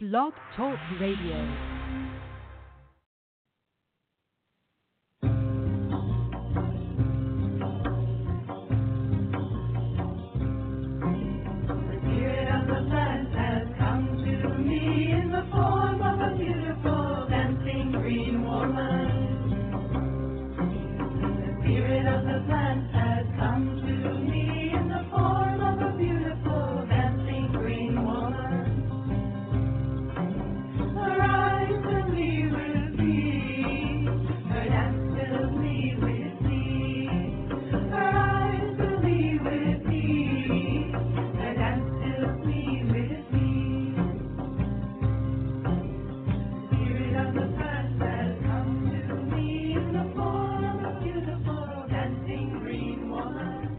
Blog Talk Radio.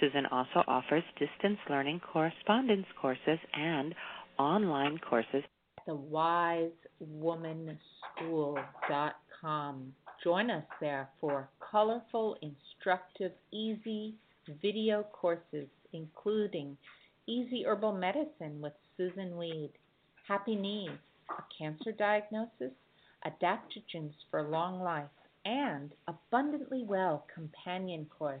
Susun also offers distance learning correspondence courses and online courses. The wisewomanschool.com. Join us there for colorful, instructive, easy video courses, including Easy Herbal Medicine with Susun Weed, Happy Knees, a cancer diagnosis, adaptogens for long life, and Abundantly Well companion course.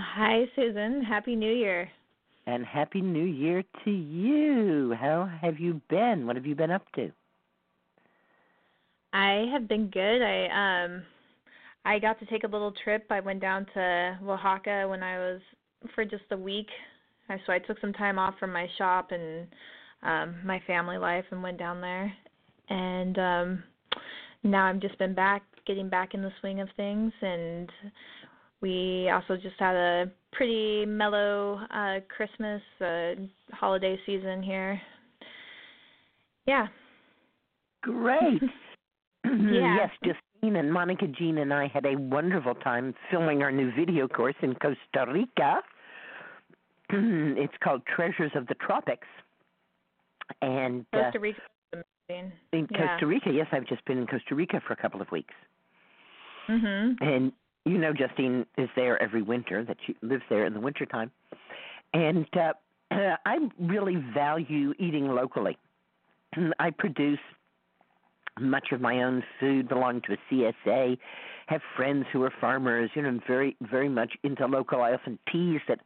Hi, Susun. Happy New Year. And Happy New Year to you. How have you been? What have you been up to? I have been good. I um I got to take a little trip. I went down to Oaxaca when I was for just a week. I so I took some time off from my shop and um my family life and went down there. And um now I've just been back getting back in the swing of things and we also just had a pretty mellow uh Christmas uh holiday season here. Yeah. Great. Yeah. Yes, Justine and Monica Jean and I had a wonderful time filming our new video course in Costa Rica. it's called Treasures of the Tropics. And uh, Costa Rica is amazing. in yeah. Costa Rica, yes, I've just been in Costa Rica for a couple of weeks. Mm-hmm. And you know, Justine is there every winter. That she lives there in the wintertime. And uh, I really value eating locally. I produce much of my own food, belong to a CSA, have friends who are farmers, you know, I'm very, very much into local. I often tease that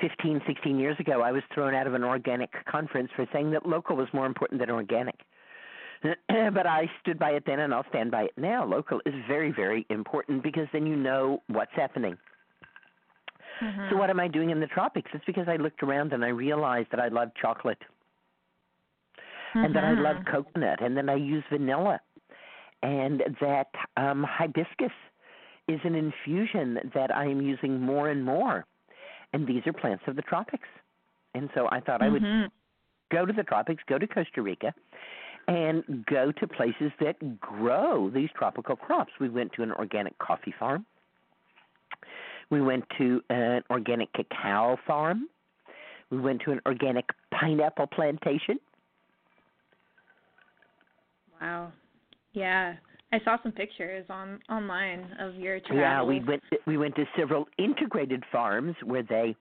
15, 16 years ago, I was thrown out of an organic conference for saying that local was more important than organic. but I stood by it then and I'll stand by it now. Local is very, very important because then you know what's happening. Mhm. So, what am I doing in the tropics? It's because I looked around and I realized that I love chocolate and that I love coconut and then I use vanilla and that um, hibiscus is an infusion that I am using more and more. And these are plants of the tropics. And so I thought I would Mhm. go to the tropics, go to Costa Rica, and go to places that grow these tropical crops. We went to an organic coffee farm. We went to an organic cacao farm. We went to an organic pineapple plantation. Wow. Yeah. I saw some pictures on online of your travel. Yeah, we went we went to several integrated farms where they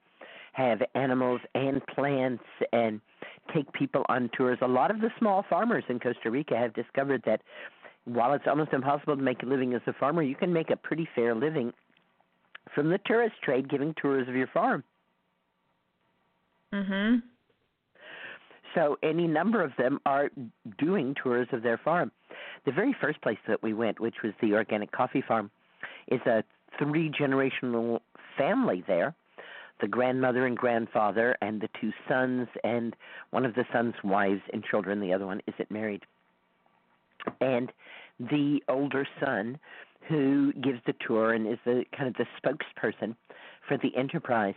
have animals and plants and take people on tours. A lot of the small farmers in Costa Rica have discovered that while it's almost impossible to make a living as a farmer, you can make a pretty fair living from the tourist trade giving tours of your farm. Mhm. So any number of them are doing tours of their farm. The very first place that we went, which was the organic coffee farm, is a three generational family there. The grandmother and grandfather and the two sons and one of the sons' wives and children, the other one isn't married. And the older son who gives the tour and is the kind of the spokesperson for the enterprise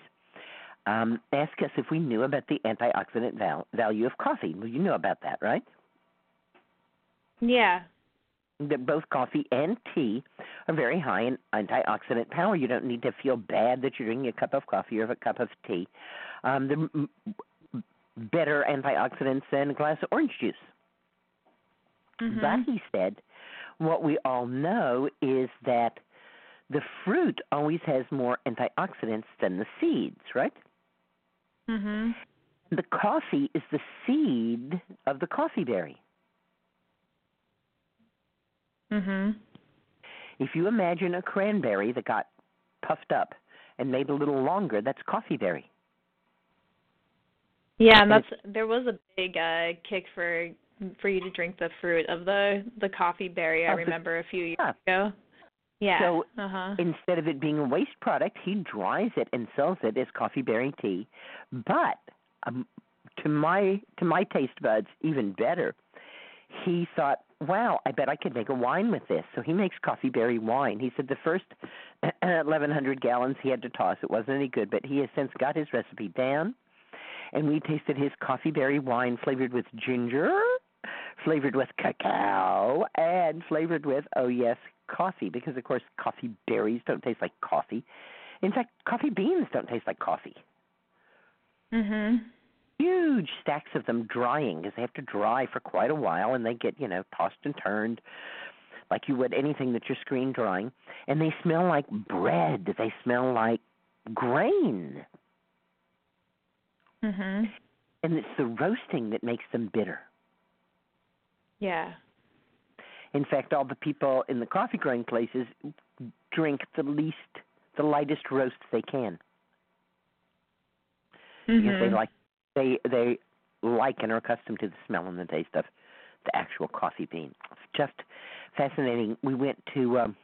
um, asked us if we knew about the antioxidant val- value of coffee. Well, you know about that, right? Yeah. That both coffee and tea are very high in antioxidant power. You don't need to feel bad that you're drinking a cup of coffee or a cup of tea. Um, they're better antioxidants than a glass of orange juice. Mhm. But he said, what we all know is that the fruit always has more antioxidants than the seeds, right? Mhm. The coffee is the seed of the coffee berry. Mhm. If you imagine a cranberry that got puffed up and made a little longer, that's coffee berry. Yeah, and And that's there was a big uh kick for for you to drink the fruit of the the coffee berry. I remember a few years Yeah. ago. Yeah. So, uh-huh. Instead of it being a waste product, he dries it and sells it as coffee berry tea. But um, to my to my taste buds, even better. He thought, "Wow, I bet I could make a wine with this." So he makes coffee berry wine. He said the first 1,100 gallons he had to toss. It wasn't any good, but he has since got his recipe down. And we tasted his coffee berry wine flavored with ginger, flavored with cacao, and flavored with oh yes, coffee. Because of course, coffee berries don't taste like coffee. In fact, coffee beans don't taste like coffee Mhm. Huge stacks of them drying because they have to dry for quite a while and they get you know tossed and turned like you would anything that you're screen drying and they smell like bread they smell like grain Mhm. and it's the roasting that makes them bitter Yeah. in fact all the people in the coffee growing places drink the least the lightest roast they can because they Mhm. like they they like and are accustomed to the smell and the taste of the actual coffee bean. It's just fascinating. We went to um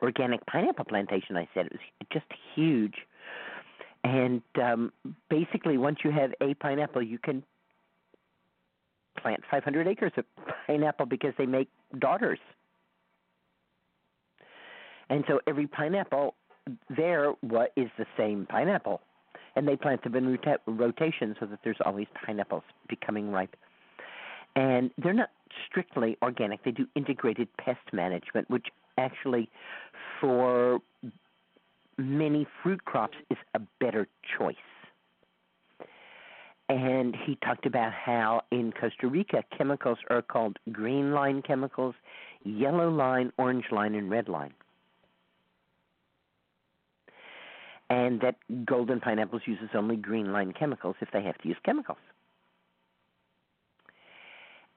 organic pineapple plantation I said it was just huge. And um basically once you have a pineapple you can plant 500 acres of pineapple because they make daughters. And so every pineapple there what is the same pineapple and they plant them in rota- rotation so that there's always pineapples becoming ripe. And they're not strictly organic; they do integrated pest management, which actually, for many fruit crops, is a better choice. And he talked about how in Costa Rica chemicals are called green line chemicals, yellow line, orange line, and red line. And that golden pineapples uses only green line chemicals if they have to use chemicals.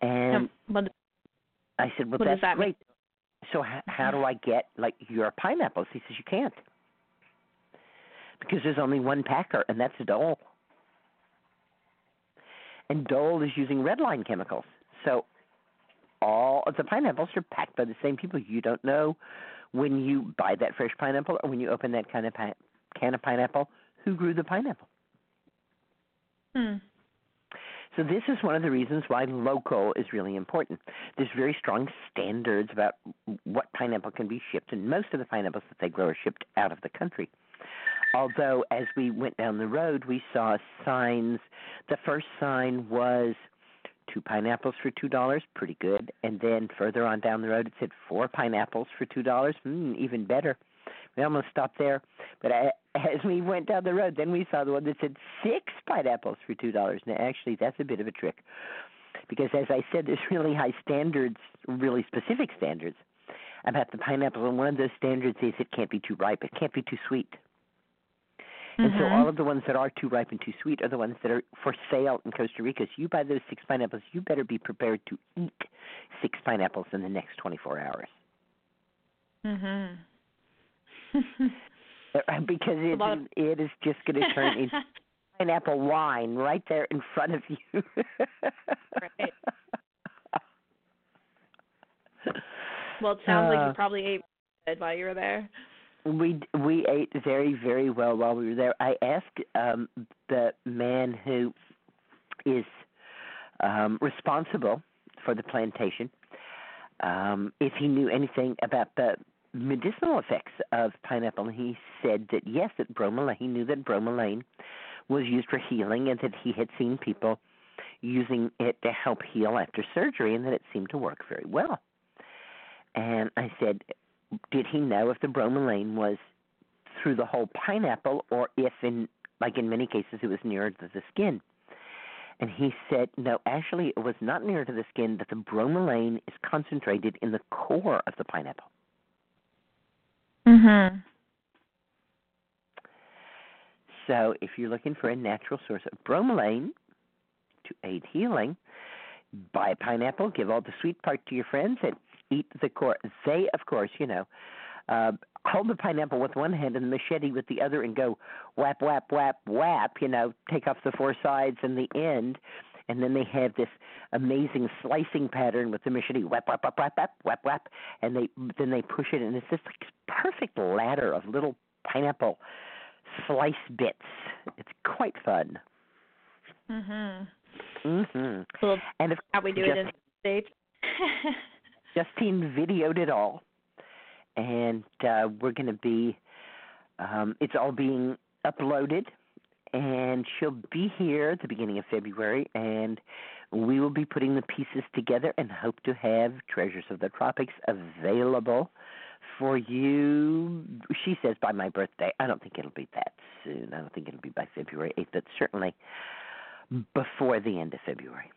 And Um, I said, "Well, that's that mean? great. So h- how do I get like your pineapples?" He says, "You can't." because there's only one packer, and that's Dole. And Dole is using red line chemicals. So all of the pineapples are packed by the same people. You don't know when you buy that fresh pineapple or when you open that kind of pi- can of pineapple who grew the pineapple. Hmm. So this is one of the reasons why local is really important. There's very strong standards about what pineapple can be shipped, and most of the pineapples that they grow are shipped out of the country. Although, as we went down the road, we saw signs. The first sign was two pineapples for two dollars, pretty good. And then further on down the road, it said four pineapples for two dollars, mm, even better. We almost stopped there, but I, as we went down the road, then we saw the one that said six pineapples for two dollars. Now, actually, that's a bit of a trick, because as I said, there's really high standards, really specific standards about the pineapple, and one of those standards is it can't be too ripe, it can't be too sweet. And so Mhm. all of the ones that are too ripe and too sweet are the ones that are for sale in Costa Rica. So you buy those six pineapples, you better be prepared to eat six pineapples in the next 24 hours. Mhm. Uh, Because it, of- it is just going to turn into pineapple wine right there in front of you. Right. well, it sounds like Uh, you probably ate good while you were there. We we ate very very well while we were there. I asked um the man who is um responsible for the plantation um if he knew anything about the medicinal effects of pineapple and he said that yes that bromelain he knew that bromelain was used for healing and that he had seen people using it to help heal after surgery and that it seemed to work very well. And I said, did he know if the bromelain was through the whole pineapple or if in like in many cases it was nearer to the skin and he said no actually it was not near to the skin that the bromelain is concentrated in the core of the pineapple Mhm. so if you're looking for a natural source of bromelain to aid healing buy a pineapple give all the sweet part to your friends and eat the core they of course you know uh, hold the pineapple with one hand and the machete with the other and go whap whap whap whap you know take off the four sides and the end and then they have this amazing slicing pattern with the machete whap whap whap whap whap whap whap and they then they push it and it's this like perfect ladder of little pineapple slice bits it's quite fun Mhm. Mhm Well, and of how we do it in the states. Justine videoed it all, and uh, we're going to be. Um, it's all being uploaded, and she'll be here at the beginning of February, and we will be putting the pieces together and hope to have Treasures of the Tropics available for you. She says by my birthday. I don't think it'll be that soon. I don't think it'll be by February 8th, but certainly before the end of February.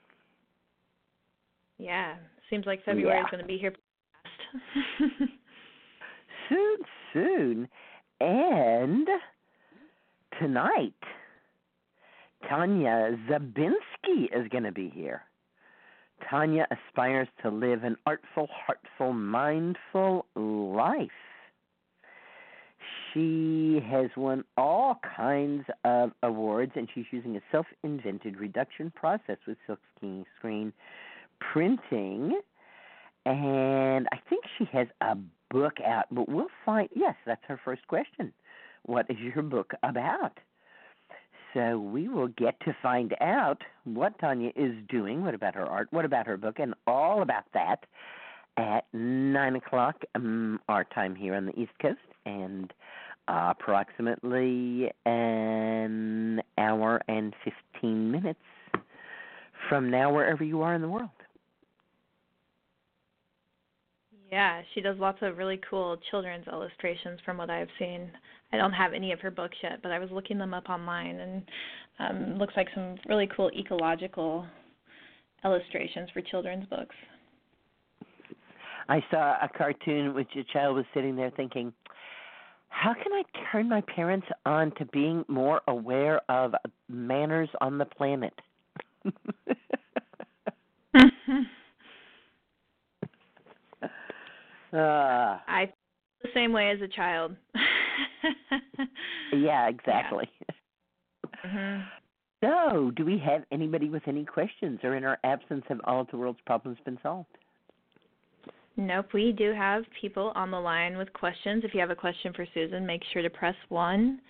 yeah, seems like February is going to be here fast. soon, soon. And tonight, Tanya Zabinski is going to be here. Tanya aspires to live an artful, heartful, mindful life. She has won all kinds of awards, and she's using a self invented reduction process with silkscreen screen printing. And I think she has a book out, but we'll find. Yes, that's her first question. What is your book about? So we will get to find out what Tanya is doing, what about her art, what about her book, and all about that at nine o'clock um, our time here on the East Coast, and uh, approximately an hour and fifteen minutes from now, wherever you are in the world. Yeah, she does lots of really cool children's illustrations from what I've seen. I don't have any of her books yet, but I was looking them up online and um looks like some really cool ecological illustrations for children's books. I saw a cartoon which a child was sitting there thinking, how can I turn my parents on to being more aware of manners on the planet? uh, I feel the same way as a child. yeah, exactly. Mhm. So, do we have anybody with any questions, or in our absence, have all of the world's problems been solved? Nope, we do have people on the line with questions. If you have a question for Susun, make sure to press one.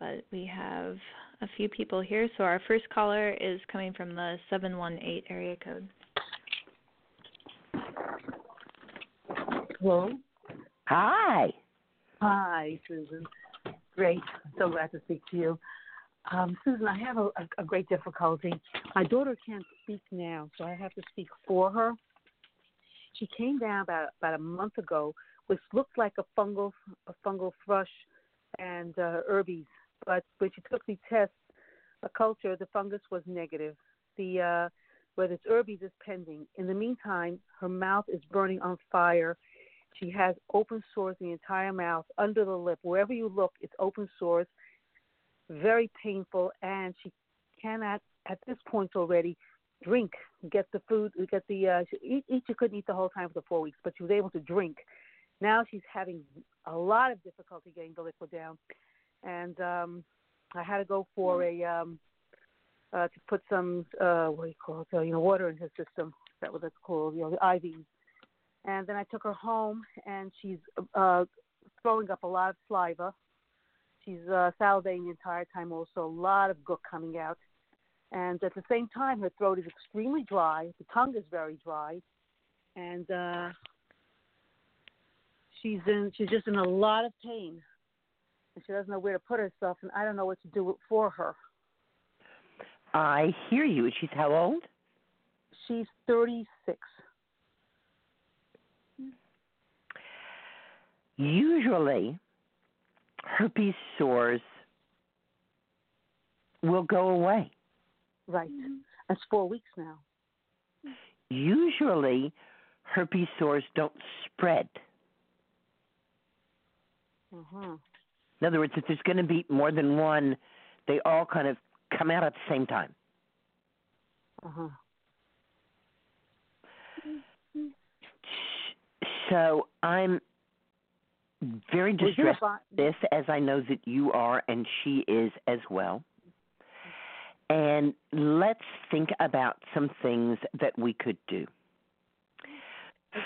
But we have a few people here. So our first caller is coming from the 718 area code. Hello. Hi. Hi, Susun. Great. So glad to speak to you. Um, Susun, I have a, a, a great difficulty. My daughter can't speak now, so I have to speak for her. She came down about about a month ago, which looked like a fungal a fungal thrush and uh, herpes, but when she took the test, a culture, the fungus was negative. The uh, whether it's herpes is pending. In the meantime, her mouth is burning on fire. She has open in the entire mouth, under the lip, wherever you look, it's open sores, very painful, and she cannot, at this point already, drink, get the food, get the uh, she, eat, eat. She couldn't eat the whole time for the four weeks, but she was able to drink. Now she's having a lot of difficulty getting the liquid down, and um, I had to go for a um, uh, to put some uh, what do you call it, uh, you know, water in her system. That what that's called? You know, the IVs. And then I took her home, and she's uh, throwing up a lot of saliva. She's uh, salivating the entire time. Also, a lot of gook coming out. And at the same time, her throat is extremely dry. The tongue is very dry, and uh, she's in. She's just in a lot of pain, and she doesn't know where to put herself. And I don't know what to do for her. I hear you. She's how old? She's 36. Usually, herpes sores will go away. Right. That's four weeks now. Usually, herpes sores don't spread. Uh-huh. In other words, if there's going to be more than one, they all kind of come out at the same time. Uh-huh. So I'm very distressed fine. this as I know that you are and she is as well. And let's think about some things that we could do.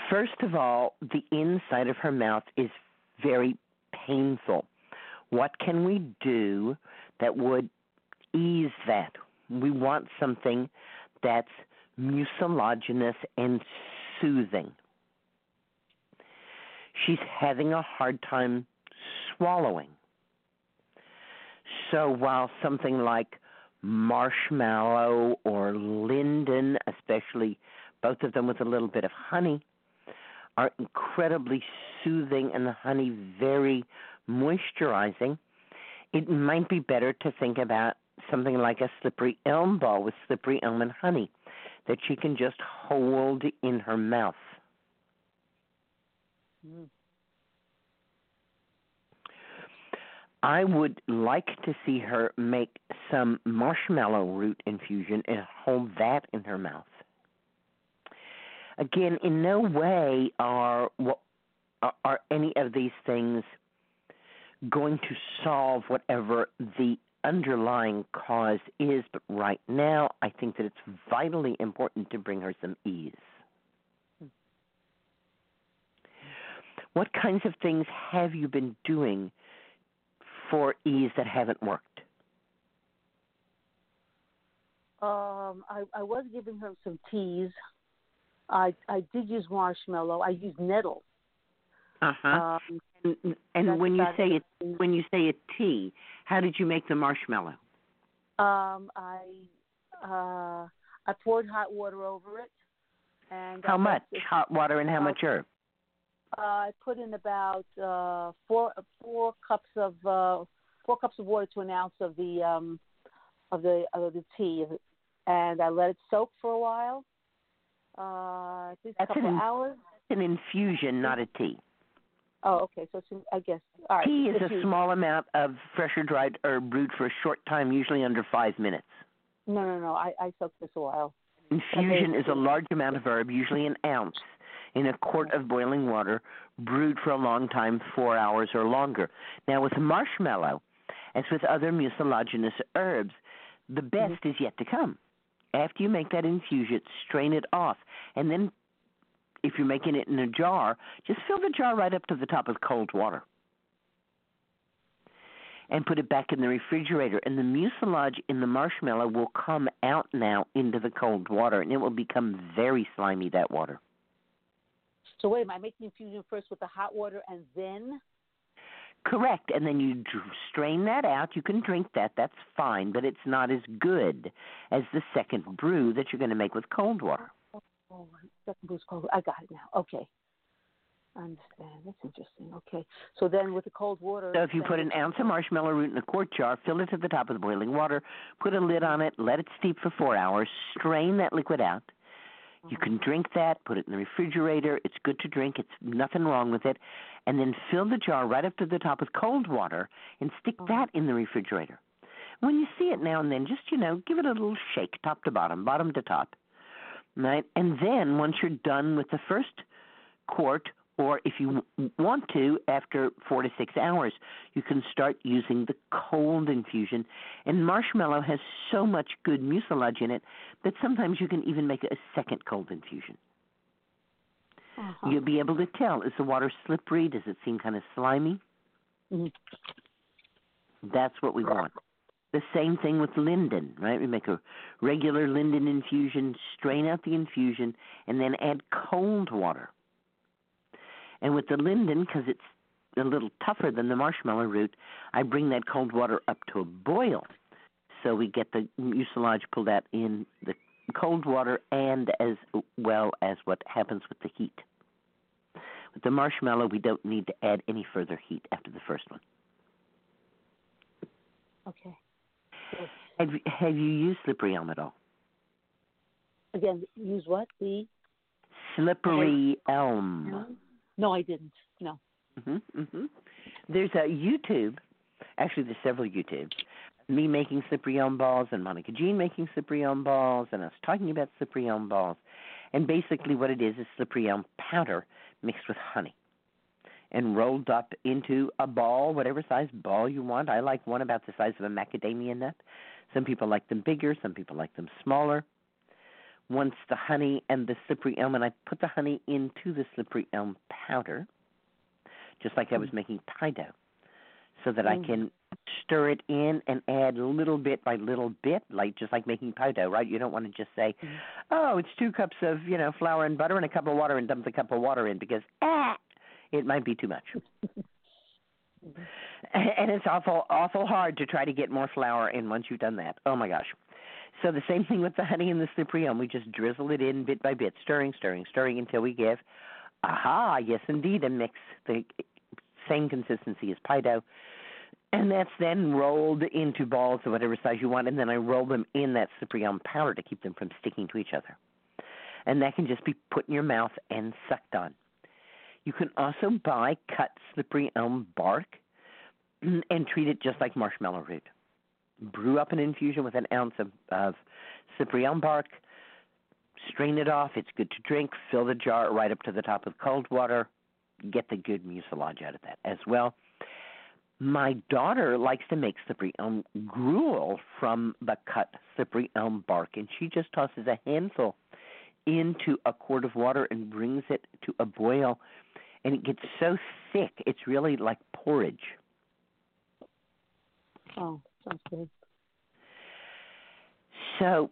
First of all, the inside of her mouth is very painful. What can we do that would ease that? We want something that's mucilaginous and soothing. She's having a hard time swallowing. So while something like marshmallow or linden, especially both of them with a little bit of honey, are incredibly soothing and the honey very moisturizing, it might be better to think about something like a slippery elm ball with slippery elm and honey that she can just hold in her mouth. Mm. I would like to see her make some marshmallow root infusion and hold that in her mouth. Again, in no way are, are any of these things going to solve whatever the underlying cause is, but right now I think that it's vitally important to bring her some ease. What kinds of things have you been doing for ease that haven't worked? Um, I, I was giving her some teas. I I did use marshmallow. I used nettle. Uh-huh. Um, and and when you say it. it, when you say a tea, how did you make the marshmallow? um, I uh, I poured hot water over it, and How let much hot water and how uh, much herb? Uh, I put in about uh, four four cups of uh, four cups of water to an ounce of the um, of the of the tea, and I let it soak for a while. Uh, at least a That's couple an hours. An infusion, not a tea. Oh, okay. So it's, I guess all right. Tea is a small amount of fresh or dried herb brewed for a short time, usually under five minutes. No, no, no. I I soaked this a while. Infusion is a large amount of herb, usually an ounce, in a quart of boiling water, brewed for a long time, four hours or longer. Now, with marshmallow, As with other mucilaginous herbs, the mm-hmm. best is yet to come. After you make that infusion, strain it off, and then if you're making it in a jar, just fill the jar right up to the top with cold water and put it back in the refrigerator. And the mucilage in the marshmallow will come out now into the cold water, and it will become very slimy, that water. So wait am I making infusion first with the hot water and then Correct. And then you strain that out. You can drink that. That's fine, but it's not as good as the second brew that you're going to make with cold water. oh, second boost cold. I got it now. Okay. I understand. That's interesting. Okay. So then with the cold water. So if you put an ounce of marshmallow root in a quart jar, fill it to the top with boiling water, put a lid on it, let it steep for four hours, strain that liquid out. You can drink that, put it in the refrigerator. It's good to drink. It's nothing wrong with it. And then fill the jar right up to the top with cold water and stick mm-hmm. that in the refrigerator. When you see it now and then, just, you know, give it a little shake, top to bottom, bottom to top. Right? And then once you're done with the first quart, or if you want to, after four to six hours, you can start using the cold infusion. And marshmallow has so much good mucilage in it that sometimes you can even make a second cold infusion. Uh-huh. You'll be able to tell is the water slippery? Does it seem kind of slimy? Mhm. That's what we want. The same thing with linden, right? We make a regular linden infusion, strain out the infusion, and then add cold water. And with the linden, because it's a little tougher than the marshmallow root, I bring that cold water up to a boil. So we get the mucilage pulled out in the cold water and as well as what happens with the heat. With the marshmallow, we don't need to add any further heat after the first one. Okay. Have you, have you used slippery elm at all? Again, use what? The Slippery elm. No, I didn't. No. hmm hmm There's a YouTube. Actually, there's several YouTubes. Me making elm balls, and Monica Jean making elm balls, and us talking about elm balls. And basically, what it is is elm powder mixed with honey, and rolled up into a ball, whatever size ball you want. I like one about the size of a macadamia nut. Some people like them bigger. Some people like them smaller. Once the honey and the slippery elm, and I put the honey into the slippery elm powder, just like I was making pie dough, so that I Mm. can stir it in and add little bit by little bit, like just like making pie dough, right? You don't want to just say, Mhm. "Oh, it's two cups of you know flour and butter and a cup of water," and dump the cup of water in because ah, it might be too much. and it's awful awful hard to try to get more flour in once you've done that. Oh my gosh. So the same thing with the honey and the elm. We just drizzle it in bit by bit, stirring, stirring, stirring until we give, aha, yes indeed, a mix the same consistency as pie dough. And that's then rolled into balls of whatever size you want, and then I roll them in that elm powder to keep them from sticking to each other. And that can just be put in your mouth and sucked on. You can also buy cut slippery elm bark and treat it just like marshmallow root. Brew up an infusion with an ounce of, of elm bark, strain it off. It's good to drink. Fill the jar right up to the top with cold water. Get the good mucilage out of that as well. My daughter likes to make elm gruel from the cut elm bark, and she just tosses a handful into a quart of water and brings it to a boil, and it gets so thick it's really like porridge. Oh, sounds good. So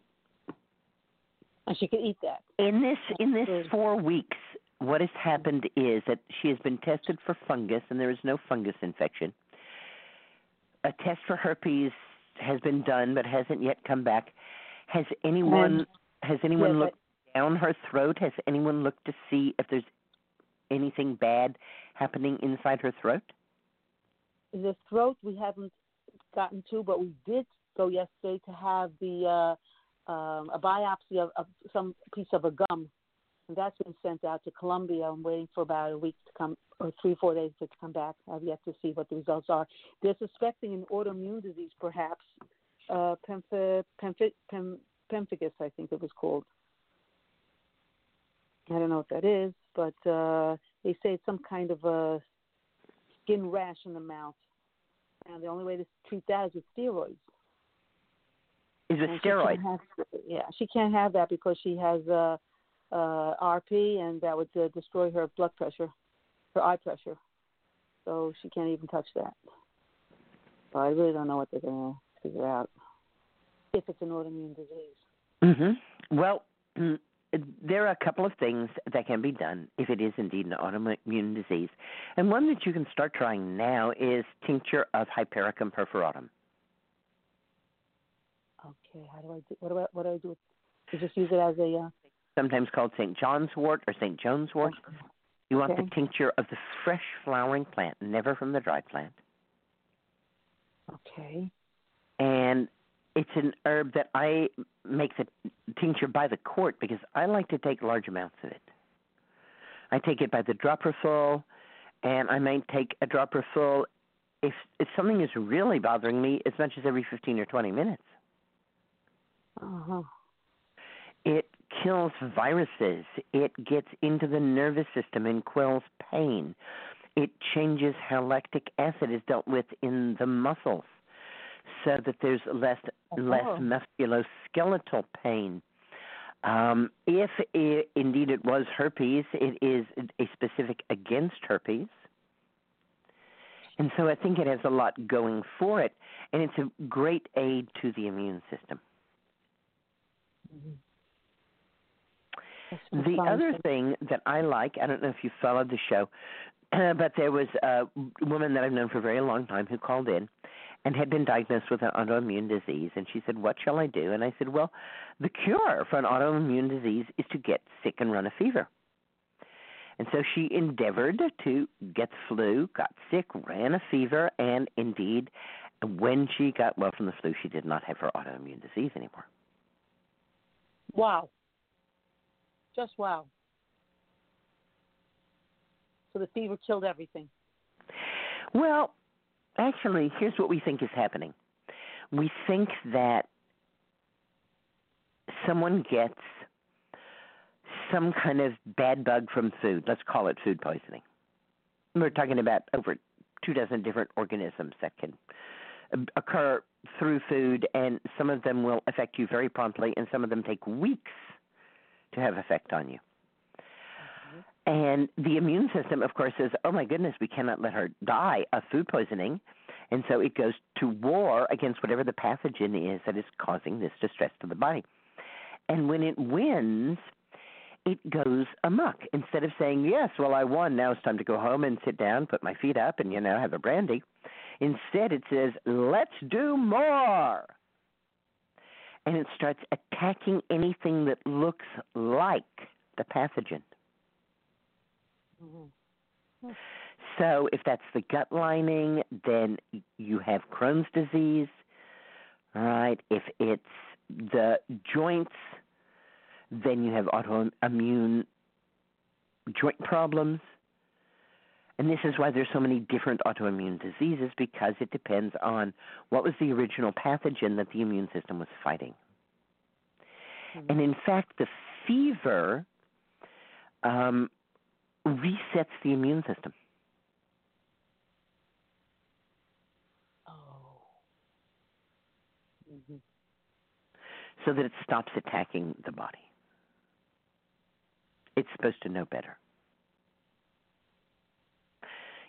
And she could eat that. in this in this Good. four weeks, what has happened is that she has been tested for fungus, and there is no fungus infection. A test for herpes has been done, but hasn't yet come back. Has anyone has anyone yeah, but- looked down her throat? Has anyone looked to see if there's anything bad happening inside her throat? The throat we haven't gotten to, but we did go yesterday to have the uh, um, a biopsy of, of some piece of a gum, and that's been sent out to Columbia. I'm waiting for about a week to come, or three, four days to come back. I've yet to see what the results are. They're suspecting an autoimmune disease, perhaps, uh, pemphi, pemphi, pem, pemphigus, I think it was called. I don't know what that is, but uh, they say it's some kind of a skin rash in the mouth. And the only way to treat that is with steroids. Is with And she have- yeah, she can't have that because she has uh, uh, RP, and that would uh, destroy her blood pressure, her eye pressure. So she can't even touch that. So I really don't know what they're going to figure out if it's an autoimmune disease. Mm-hmm. Well, there are a couple of things that can be done if it is indeed an autoimmune disease, and one that you can start trying now is tincture of Hypericum perforatum. Okay, how do I do? What do I what do I do? To just use it as a uh, sometimes called St. John's wort or St. John's wort. You want Okay. the tincture of the fresh flowering plant, never from the dried plant. okay. And it's an herb that I make the tincture by the quart because I like to take large amounts of it. I take it by the dropper full, and I might take a dropper full if if something is really bothering me as much as every 15 or 20 minutes. Uh huh. It kills viruses. It gets into the nervous system and quells pain. It changes how lactic acid is dealt with in the muscles so that there's less less Oh. musculoskeletal pain. Um, if i indeed it was herpes, it is a specific against herpes. And so I think it has a lot going for it, and it's a great aid to the immune system. The other thing that I like, I don't know if you followed the show, but there was a woman that I've known for a very long time who called in and had been diagnosed with an autoimmune disease. And she said, What shall I do? And I said, Well, the cure for an autoimmune disease is to get sick and run a fever. And so she endeavored to get the flu, got sick, ran a fever, and indeed, when she got well from the flu, she did not have her autoimmune disease anymore. Wow. Just wow. So the fever killed everything. Well, actually, here's what we think is happening. We think that someone gets some kind of bad bug from food. Let's call it food poisoning. We're talking about over two dozen different organisms that can occur through food, and some of them will affect you very promptly, and some of them take weeks to have effect on you. And the immune system, of course, says, oh my goodness, we cannot let her die of food poisoning. And so it goes to war against whatever the pathogen is that is causing this distress to the body. And when it wins, it goes amok. Instead of saying, yes, well, I won, now it's time to go home and sit down, put my feet up, and, you know, have a brandy. Instead, it says, let's do more. And it starts attacking anything that looks like the pathogen. So if that's the gut lining, then you have Crohn's disease, all right? If it's the joints, then you have autoimmune joint problems. And this is why there's so many different autoimmune diseases because it depends on what was the original pathogen that the immune system was fighting. And in fact, the fever um, resets the immune system. Oh. hmm so that it stops attacking the body. It's supposed to know better.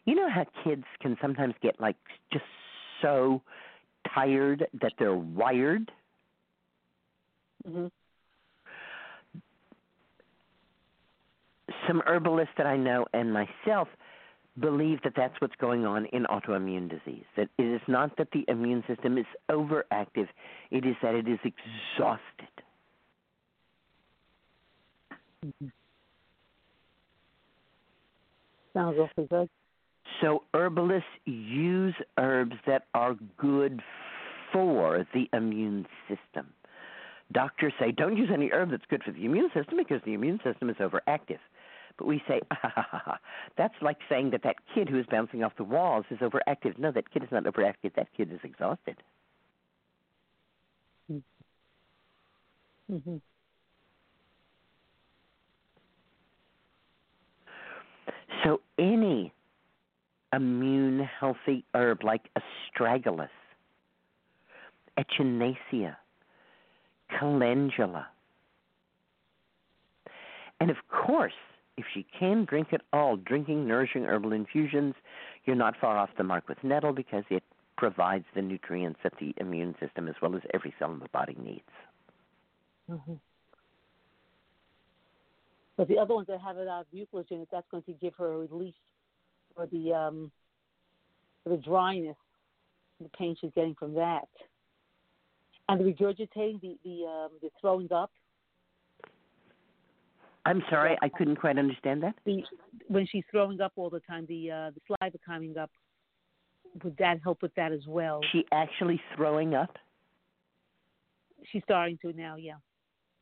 You know how kids can sometimes get like just so tired that they're wired? hmm Some herbalists that I know and myself believe that that's what's going on in autoimmune disease. That it is not that the immune system is overactive, it is that it is exhausted. Mm-hmm. Sounds awfully good. So herbalists use herbs that are good for the immune system. Doctors say don't use any herb that's good for the immune system because the immune system is overactive. But we say, ah, ha, ha, ha. that's like saying that that kid who is bouncing off the walls is overactive. No, that kid is not overactive. That kid is exhausted. hmm So any immune healthy herb like astragalus, echinacea, calendula. And of course, if she can drink at all, drinking nourishing herbal infusions, you're not far off the mark with nettle because it provides the nutrients that the immune system, as well as every cell in the body, needs. Mm-hmm. But the other ones that have it out of mucilage that's going to give her a relief for the um, for the dryness, the pain she's getting from that, and the regurgitating, the the um, the throwing up. I'm sorry, I couldn't quite understand that. The when she's throwing up all the time, the uh, the saliva coming up. Would that help with that as well? She actually throwing up. She's starting to now, yeah,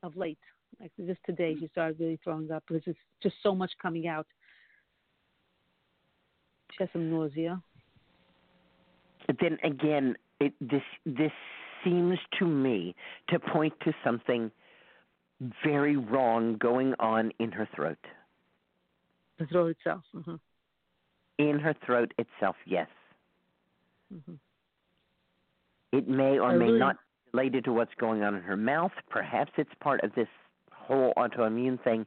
of late. Like just today, she started really throwing up. There's just just so much coming out. She has some nausea. But then again, it, this this seems to me to point to something very wrong going on in her throat. The throat itself. Mm-hmm. In her throat itself, yes. Mm-hmm. It may or I may really- not be related to what's going on in her mouth. Perhaps it's part of this whole autoimmune thing,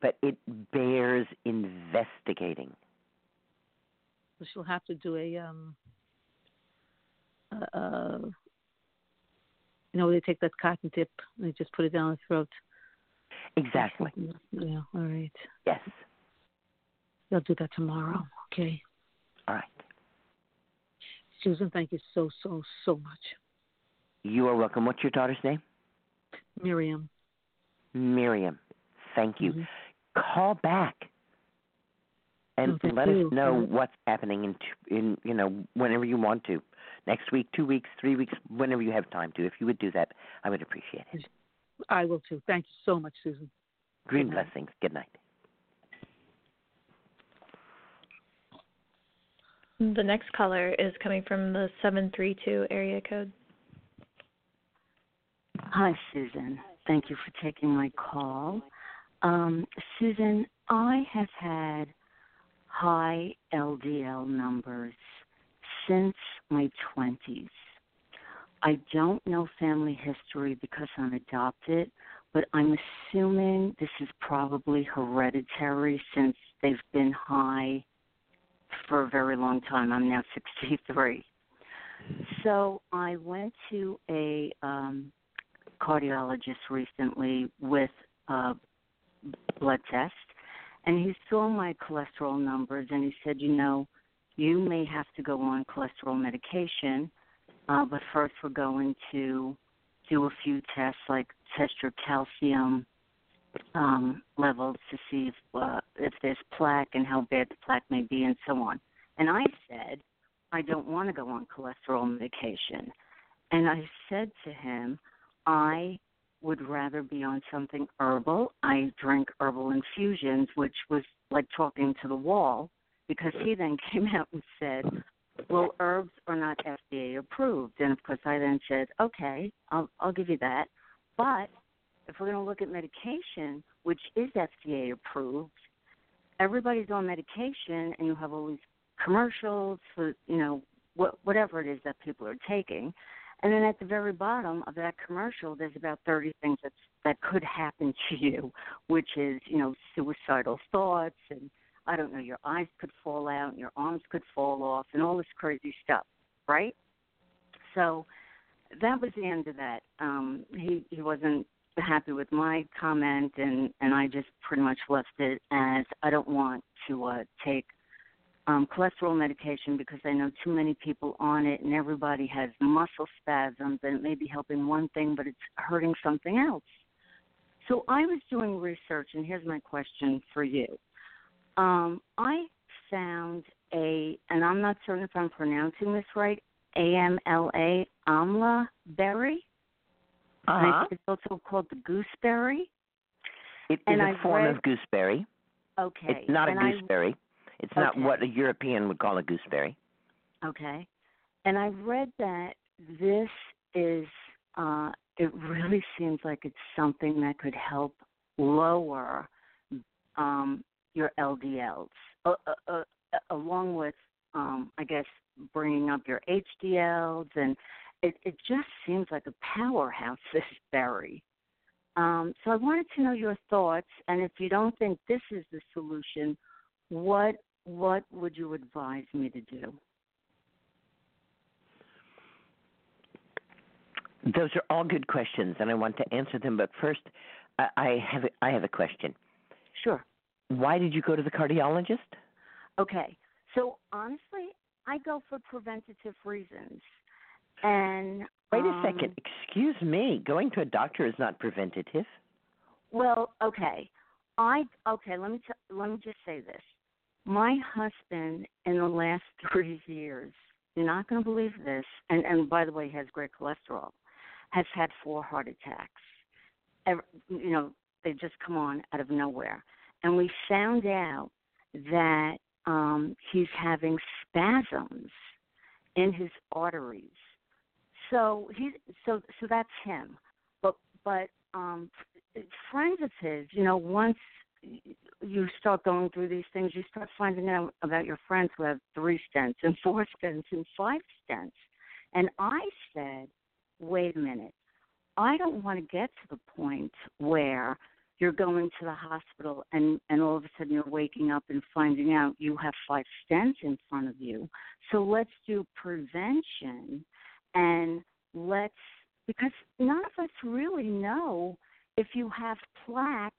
but it bears investigating. So she'll have to do a um. Uh, you know, they take that cotton tip and they just put it down the throat. Exactly. Yeah. All right. Yes. They'll do that tomorrow. Okay. All right. Susun, thank you so so so much. You are welcome. What's your daughter's name? Miriam. Miriam. Thank you. Mhm. Call back and Oh, thank let you. us know what's happening in in you know whenever you want to. Next week, two weeks, three weeks, whenever you have time to. If you would do that, I would appreciate it. I will too. Thank you so much, Susun. Green Good blessings. Good night. The next caller is coming from the 732 area code. Hi, Susun. Thank you for taking my call. Um, Susun, I have had high LDL numbers since my 20s. I don't know family history because I'm adopted, but I'm assuming this is probably hereditary since they've been high for a very long time. I'm now 63. So I went to a um, cardiologist recently with a blood test, and he saw my cholesterol numbers, and he said, you know, you may have to go on cholesterol medication, uh, but first we're going to do a few tests, like test your calcium um, levels to see if uh, if there's plaque and how bad the plaque may be, and so on. And I said, I don't want to go on cholesterol medication. And I said to him, I would rather be on something herbal. I drink herbal infusions, which was like talking to the wall, because he then came out and said, well, herbs are not FDA approved. And of course, I then said, okay, I'll, I'll give you that. But if we're going to look at medication, which is FDA approved, everybody's on medication, and you have all these commercials for you know what, whatever it is that people are taking, and then at the very bottom of that commercial, there's about 30 things that that could happen to you, which is you know suicidal thoughts and I don't know, your eyes could fall out, your arms could fall off, and all this crazy stuff, right? So that was the end of that. Um, he he wasn't happy with my comment, and and I just pretty much left it as I don't want to uh, take um, cholesterol medication because I know too many people on it, and everybody has muscle spasms, and it may be helping one thing, but it's hurting something else. So I was doing research, and here's my question for you. Um, I found a, and I'm not certain if I'm pronouncing this right, AMLA, amla berry. Uh-huh. It's also called the gooseberry. It is and a I've form read- of gooseberry. Okay. It's not and a I- gooseberry. It's not what a European would call a gooseberry. Okay. And I've read that this is, uh, it really seems like it's something that could help lower um, your LDLs, uh, uh, uh, along with um, I guess, bringing up your HDLs, and it, it just seems like a powerhouse, this berry. Um, so I wanted to know your thoughts, and if you don't think this is the solution, what what would you advise me to do? Those are all good questions, and I want to answer them. But first, I, I have I have a question. Sure. Why did you go to the cardiologist? Okay. So honestly, I go for preventative reasons. And Wait a um, second. Excuse me. Going to a doctor is not preventative. Well, okay. I okay, let me t- let me just say this. My husband in the last 3 years, you're not going to believe this, and and by the way, he has great cholesterol, has had four heart attacks. Ever, you know, they just come on out of nowhere. And we found out that um he's having spasms in his arteries. So he so so that's him. But but um friends of his, you know, once you start going through these things, you start finding out about your friends who have three stents and four stents and five stents. And I said, wait a minute, I don't want to get to the point where you're going to the hospital and and all of a sudden you're waking up and finding out you have five stents in front of you. So let's do prevention and let's because none of us really know if you have plaque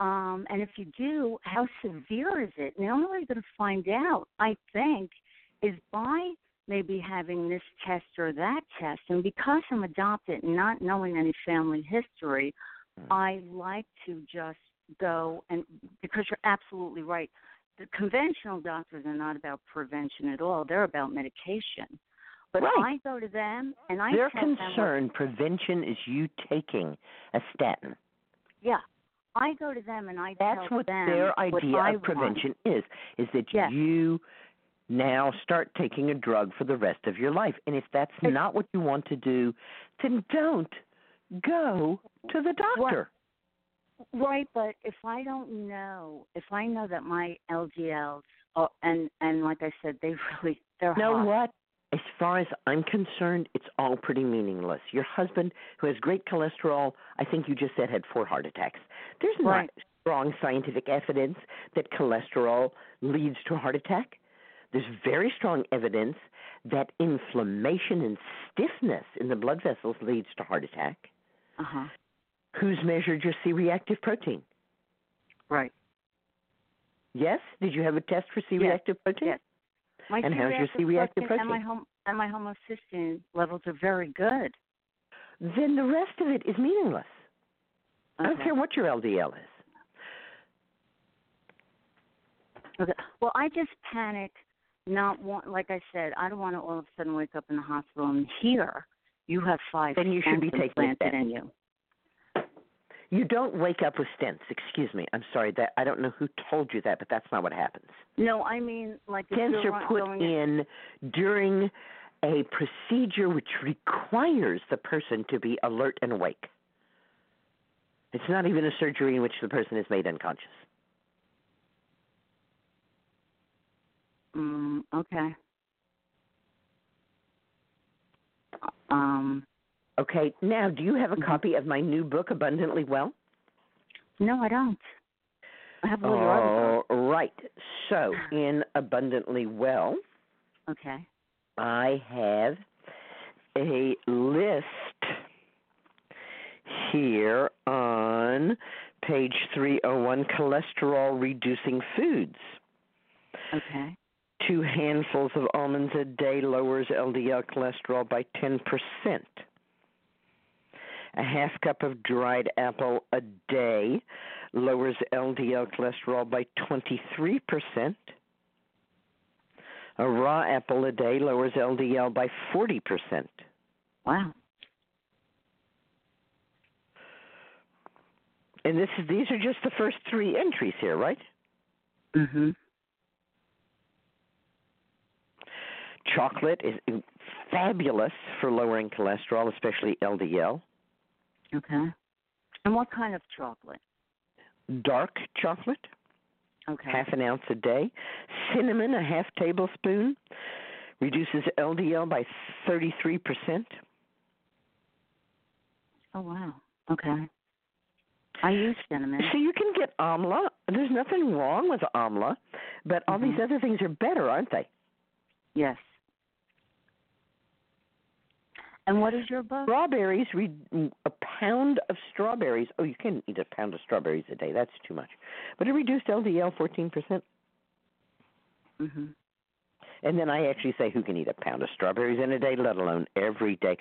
um and if you do how severe is it and the only way you're going to find out i think is by maybe having this test or that test and because i'm adopted and not knowing any family history Hmm. i like to just go and because you're absolutely right the conventional doctors are not about prevention at all they're about medication but Right. I go to them and I Their concern prevention is you taking a statin. yeah, I go to them and I That's tell what them their what idea I of want. prevention is. Is that Yes. you now start taking a drug for the rest of your life. And if that's Ex- not what you want to do, then don't go to the doctor. Right, but if I don't know, if I know that my LDLs, are, and and like I said, they really they're know high. what? As far as I'm concerned, it's all pretty meaningless. Your husband, who has great cholesterol, I think you just said had four heart attacks. There's not strong scientific evidence that cholesterol leads to a heart attack. There's very strong evidence that inflammation and stiffness in the blood vessels leads to heart attack. Uh huh. Who's measured your C-reactive protein? Right. Yes? Did you have a test for C-reactive protein? Yes. My And how's your C-reactive C-reactive protein and my hom- and my homocysteine levels are very good. Then the rest of it is meaningless. I don't care what your LDL is. Okay. Well, I just panic. Not want, like I said, I don't want to all of a sudden wake up in the hospital and hear you have five Then you should be taking in you. You don't wake up with stents. Excuse me. I'm sorry that I don't know who told you that, but that's not what happens. No, I mean like Stents you're put in during a procedure which requires the person to be alert and awake. It's not even a surgery in which the person is made unconscious. Mm, okay. Um, Okay, now do you have a Mhm. copy of my new book, Abundantly Well? no, I don't. I have your other All right. So, in Abundantly Well. Okay. I have a list here on page 301 cholesterol reducing foods. Okay. Two handfuls of almonds a day lowers LDL cholesterol by 10%. A half cup of dried apple a day lowers LDL cholesterol by 23%. A raw apple a day lowers LDL by 40%. Wow. And this is, these are just the first three entries here, right? Mhm. Chocolate is fabulous for lowering cholesterol, especially LDL. Okay. And what kind of chocolate? Dark chocolate, Okay. half an ounce a day. Cinnamon, a half tablespoon, reduces LDL by 33%. Oh wow. Okay. I use cinnamon. So you can get amla. There's nothing wrong with amla, but all these Mhm. other things are better, aren't they? Yes. And what is your book? Strawberries, re- a pound of strawberries. Oh, you can't eat a pound of strawberries a day. That's too much. But it reduced LDL 14%. Mhm. And then I actually say who can eat a pound of strawberries in a day, let alone every day.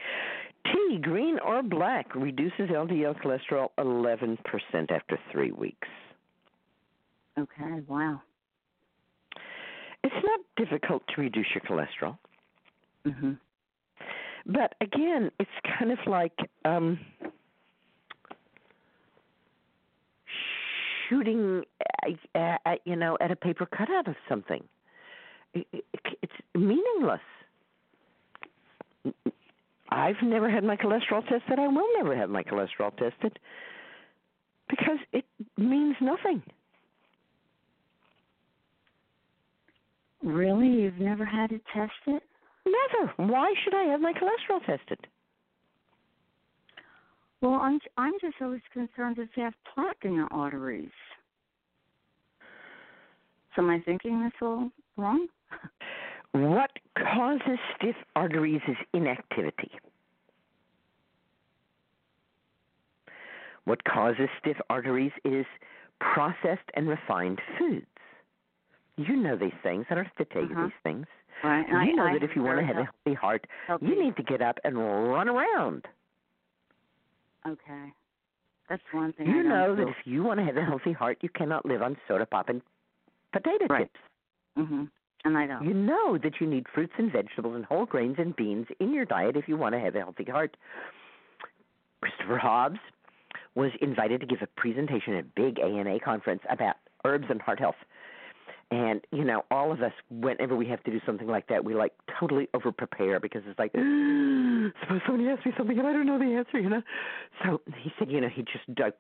Tea, green or black, reduces LDL cholesterol 11% after three weeks. Okay. Wow. It's not difficult to reduce your cholesterol. Mhm. But again, it's kind of like um, shooting, at, at, you know, at a paper cutout of something. It, it, it's meaningless. I've never had my cholesterol tested. I will never have my cholesterol tested because it means nothing. Really? You've never had it tested? Never. Why should I have my cholesterol tested? Well, I'm I'm just always concerned if you have plaque in your arteries. So am I thinking this all wrong? What causes stiff arteries is inactivity. What causes stiff arteries is processed and refined foods. You know these things. I don't have to tell Uh-huh. these things. Right. you I, know I that if you want to have a healthy heart, healthy. you need to get up and run around. Okay. That's one thing. I You know that if you want to have a healthy heart, you cannot live on soda pop and potato Right. chips. Mhm. And I don't. You know that you need fruits and vegetables and whole grains and beans in your diet if you want to have a healthy heart. Christopher Hobbs was invited to give a presentation at a big ANA conference about herbs and heart health. And, you know, all of us, whenever we have to do something like that, we like totally over prepare because it's like, suppose somebody asks me something and I don't know the answer, you know? So he said, you know, he just like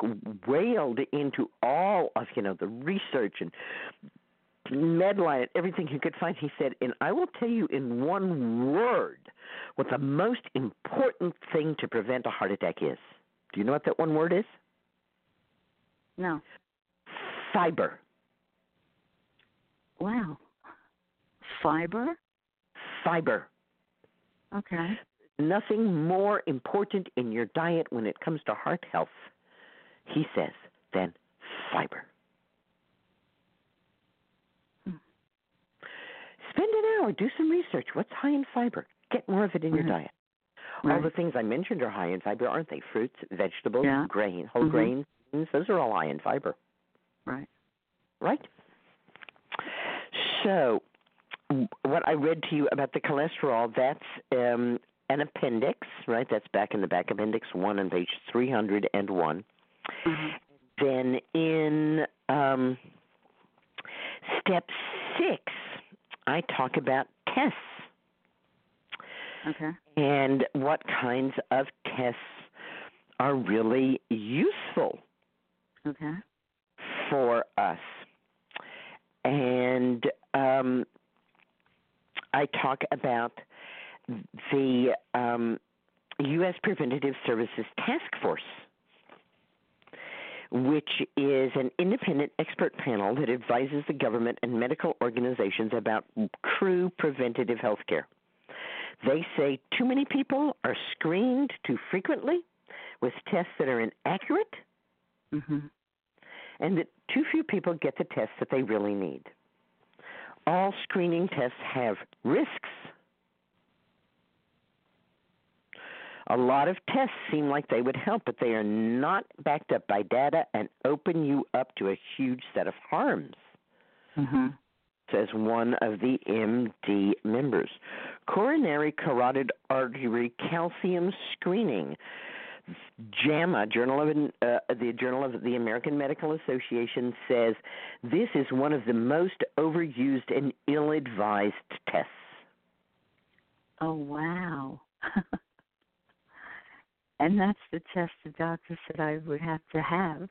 wailed into all of, you know, the research and Medline and everything he could find. He said, and I will tell you in one word what the most important thing to prevent a heart attack is. Do you know what that one word is? No. Fiber. Wow. Fiber? Fiber. Okay. Nothing more important in your diet when it comes to heart health, he says, than fiber. Hmm. Spend an hour, do some research. What's high in fiber? Get more of it in your Right. diet. All Right. the things I mentioned are high in fiber, aren't they? Fruits, vegetables, Yeah. grain, whole Mhm. grains, those are all high in fiber, Right. right? So, what I read to you about the cholesterol, that's um, an appendix, right? That's back in the back appendix 1 on page 301. Mhm. Then in um, step 6, I talk about tests. Okay. and what kinds of tests are really useful Okay. for us. And um, I talk about the um, U.S. Preventative Services Task Force, which is an independent expert panel that advises the government and medical organizations about true preventative health care. They say too many people are screened too frequently with tests that are inaccurate, Mhm. and that too few people get the tests that they really need. All screening tests have risks. A lot of tests seem like they would help, but they are not backed up by data and open you up to a huge set of harms Mhm. says one of the MD members. Coronary carotid artery calcium screening. JAMA, Journal of uh, the Journal of the American Medical Association, says this is one of the most overused and ill-advised tests. Oh wow. and that's the test the doctor said I would have to have.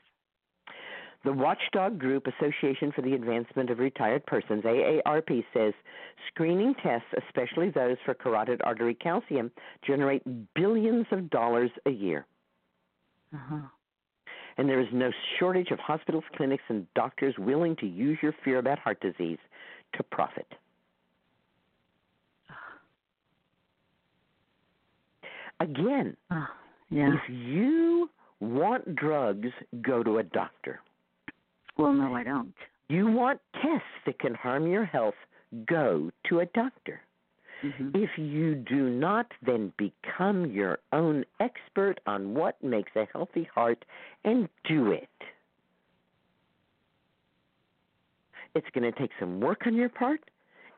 The Watchdog Group Association for the Advancement of Retired Persons, AARP, says screening tests, especially those for carotid artery calcium, generate billions of dollars a year. Uh-huh. And there is no shortage of hospitals, clinics, and doctors willing to use your fear about heart disease to profit. Again, Oh, yeah. if you want drugs, go to a doctor. Well, no, I don't. You want tests that can harm your health, go to a doctor. hmm If you do not, then become your own expert on what makes a healthy heart and do it. It's going to take some work on your part.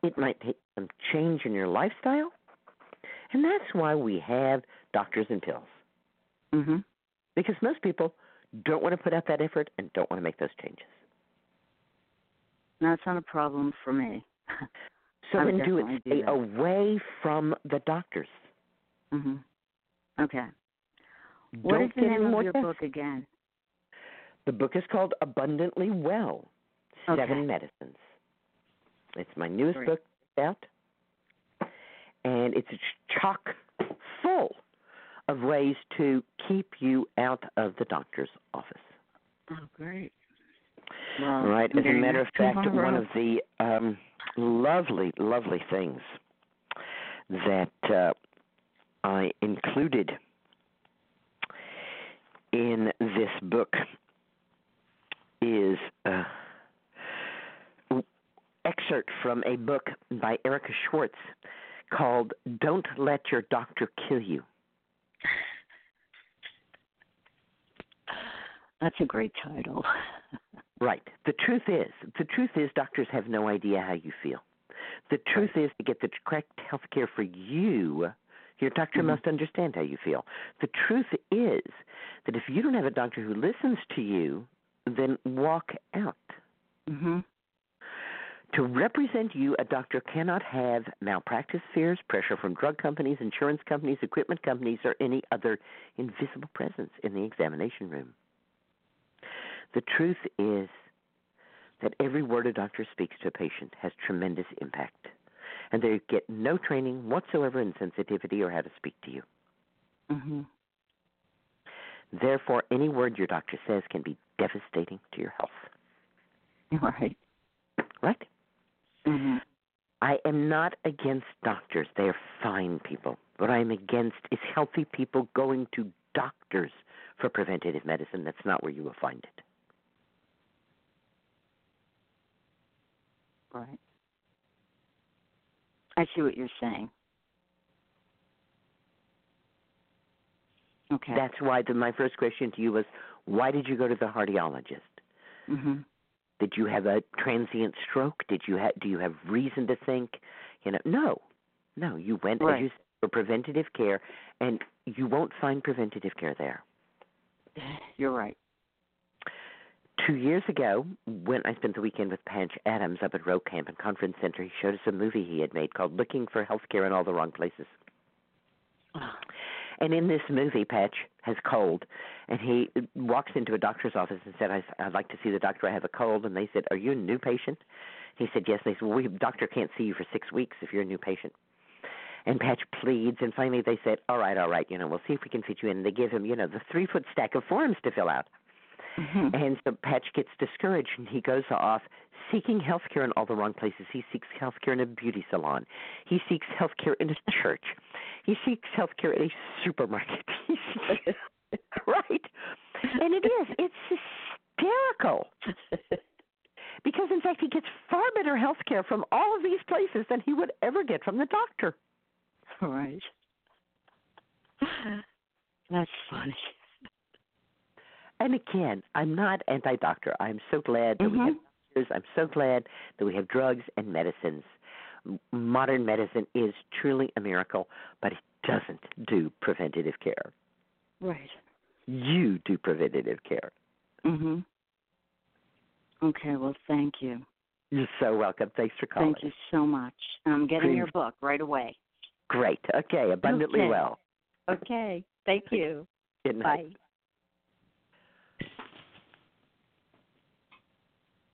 It might take some change in your lifestyle. And that's why we have doctors and pills. hmm Because most people don't want to put out that effort and don't want to make those changes. That's not a problem for me. So then do it definitely do away from the doctors. hmm Okay. What don't is the name of your tests. book again? The book is called Abundantly Well Okay. Seven Medicines. It's my newest Great. book out, and it's chock of ways to keep you out of the doctor's office. Oh, great. Well, All right. As a matter of fact, tomorrow. one of the um, lovely, lovely things that uh, I included in this book is uh, excerpt from a book by Erika Schwartz called "Don't Let Your Doctor Kill You." That's a great title. Right. The truth is, the truth is, doctors have no idea how you feel. The truth is, to get the correct health care for you, your doctor Mhm. must understand how you feel. The truth is that if you don't have a doctor who listens to you, then walk out. hmm To represent you, a doctor cannot have malpractice fears, pressure from drug companies, insurance companies, equipment companies, or any other invisible presence in the examination room. The truth is that every word a doctor speaks to a patient has tremendous impact, and they get no training whatsoever in sensitivity or how to speak to you. Mm-hmm. Therefore, any word your doctor says can be devastating to your health. Right. Right? Hmm I am not against doctors. They are fine people. What I am against is healthy people going to doctors for preventative medicine. That's not where you will find it. Right. I see what you're saying. Okay. That's why the, my first question to you was, why did you go to the cardiologist? hmm Did you have a transient stroke? Did you ha- do you have reason to think? You know, no, no. You went Right. as you said, for preventative care, and you won't find preventative care there. You're right. Two years ago, when I spent the weekend with Patch Adams up at Rowe Camp and Conference Center, he showed us a movie he had made called "Looking for Healthcare in All the Wrong Places." Ah. And in this movie, Patch has cold, and he walks into a doctor's office and said, I, "I'd like to see the doctor. I have a cold." And they said, "Are you a new patient?" He said, "Yes." And They said, "Well, we doctor can't see you for six weeks if you're a new patient." And Patch pleads, and finally they said, "All right, all right. You know, we'll see if we can fit you in." And they give him, you know, the three foot stack of forms to fill out. Mhm. And so Patch gets discouraged and he goes off seeking health care in all the wrong places. He seeks health care in a beauty salon. He seeks health care in a church. He seeks health care at a supermarket. Right? And it is. It's hysterical. Because in fact he gets far better health care from all of these places than he would ever get from the doctor. right. That's funny. And again, I'm not anti doctor. I'm so glad that we have Mhm. doctors. I'm so glad that we have drugs and medicines. M- Modern medicine is truly a miracle, but it doesn't do preventative care. Right. You do preventative care. Mhm. Okay. Well, thank you. You're so welcome. Thanks for calling. Thank you so much. I'm getting Please. your book right away. Great. Okay. Abundantly Okay. well. Okay. Thank you. Good night. Bye.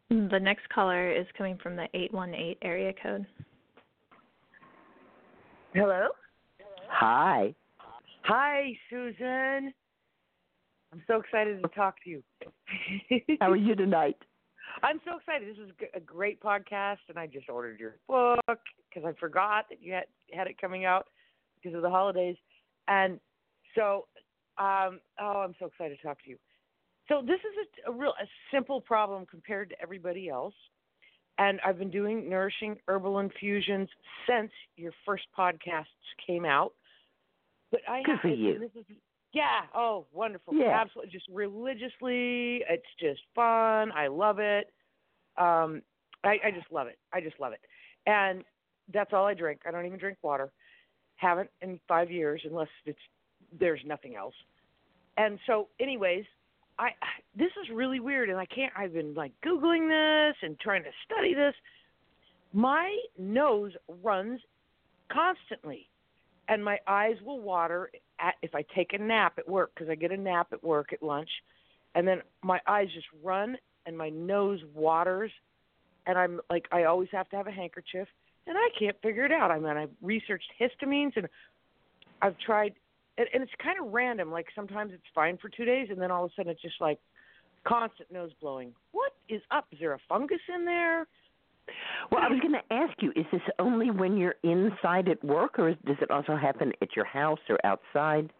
The next caller is coming from the 818 area code. Hello. Hi. Hi, Susun. I'm so excited to talk to you. How are you tonight? I'm so excited. This is a great podcast, and I just ordered your book because I forgot that you had had it coming out because of the holidays, and so um, oh, I'm so excited to talk to you. So this is a, a real a simple problem compared to everybody else, and I've been doing nourishing herbal infusions since your first podcasts came out. But I Good for you. Is, yeah. Oh, wonderful. Yeah. Absolutely. Just religiously, it's just fun. I love it. Um, I, I just love it. I just love it. And that's all I drink. I don't even drink water. Haven't in five years, unless it's there's nothing else. And so, anyways, I this is really weird, and I can't. I've been like googling this and trying to study this. My nose runs constantly, and my eyes will water at, if I take a nap at work because I get a nap at work at lunch, and then my eyes just run and my nose waters, and I'm like I always have to have a handkerchief, and I can't figure it out. I mean, I researched histamines and I've tried, and, and it's kind of random. Like sometimes it's fine for two days, and then all of a sudden it's just like constant nose blowing. What is up? Is there a fungus in there? Well, I was going to ask you: Is this only when you're inside at work, or is, does it also happen at your house or outside?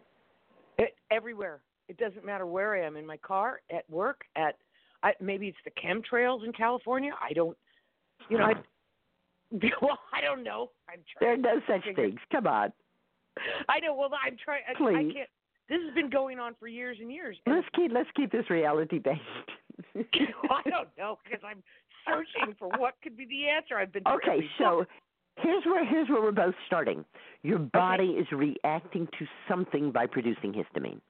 It, everywhere. It doesn't matter where I am in my car, at work, at I, maybe it's the chemtrails in California. I don't, you know, I, well, I don't know. I'm There are no such things. Come on. I know. Well, I'm trying. I, I Please. can't. This has been going on for years and years. Let's keep let's keep this reality based. I don't know because I'm searching for what could be the answer. I've been Okay, so here's where here's where we're both starting. Your body is reacting to something by producing histamine.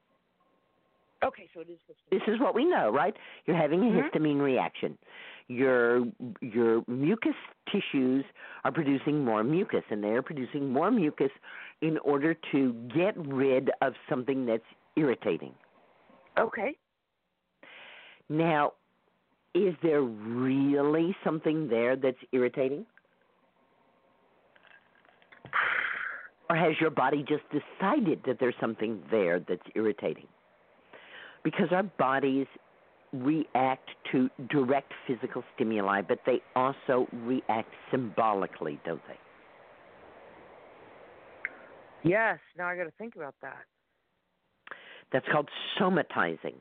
okay, so it is. This is what we know, right? You're having a Mhm. histamine reaction. Your your mucus tissues are producing more mucus, and they're producing more mucus in order to get rid of something that's irritating. Okay. Now, is there really something there that's irritating? Or has your body just decided that there's something there that's irritating? Because our bodies react to direct physical stimuli, but they also react symbolically, don't they? Yes. Now I got to think about that. That's called somatizing.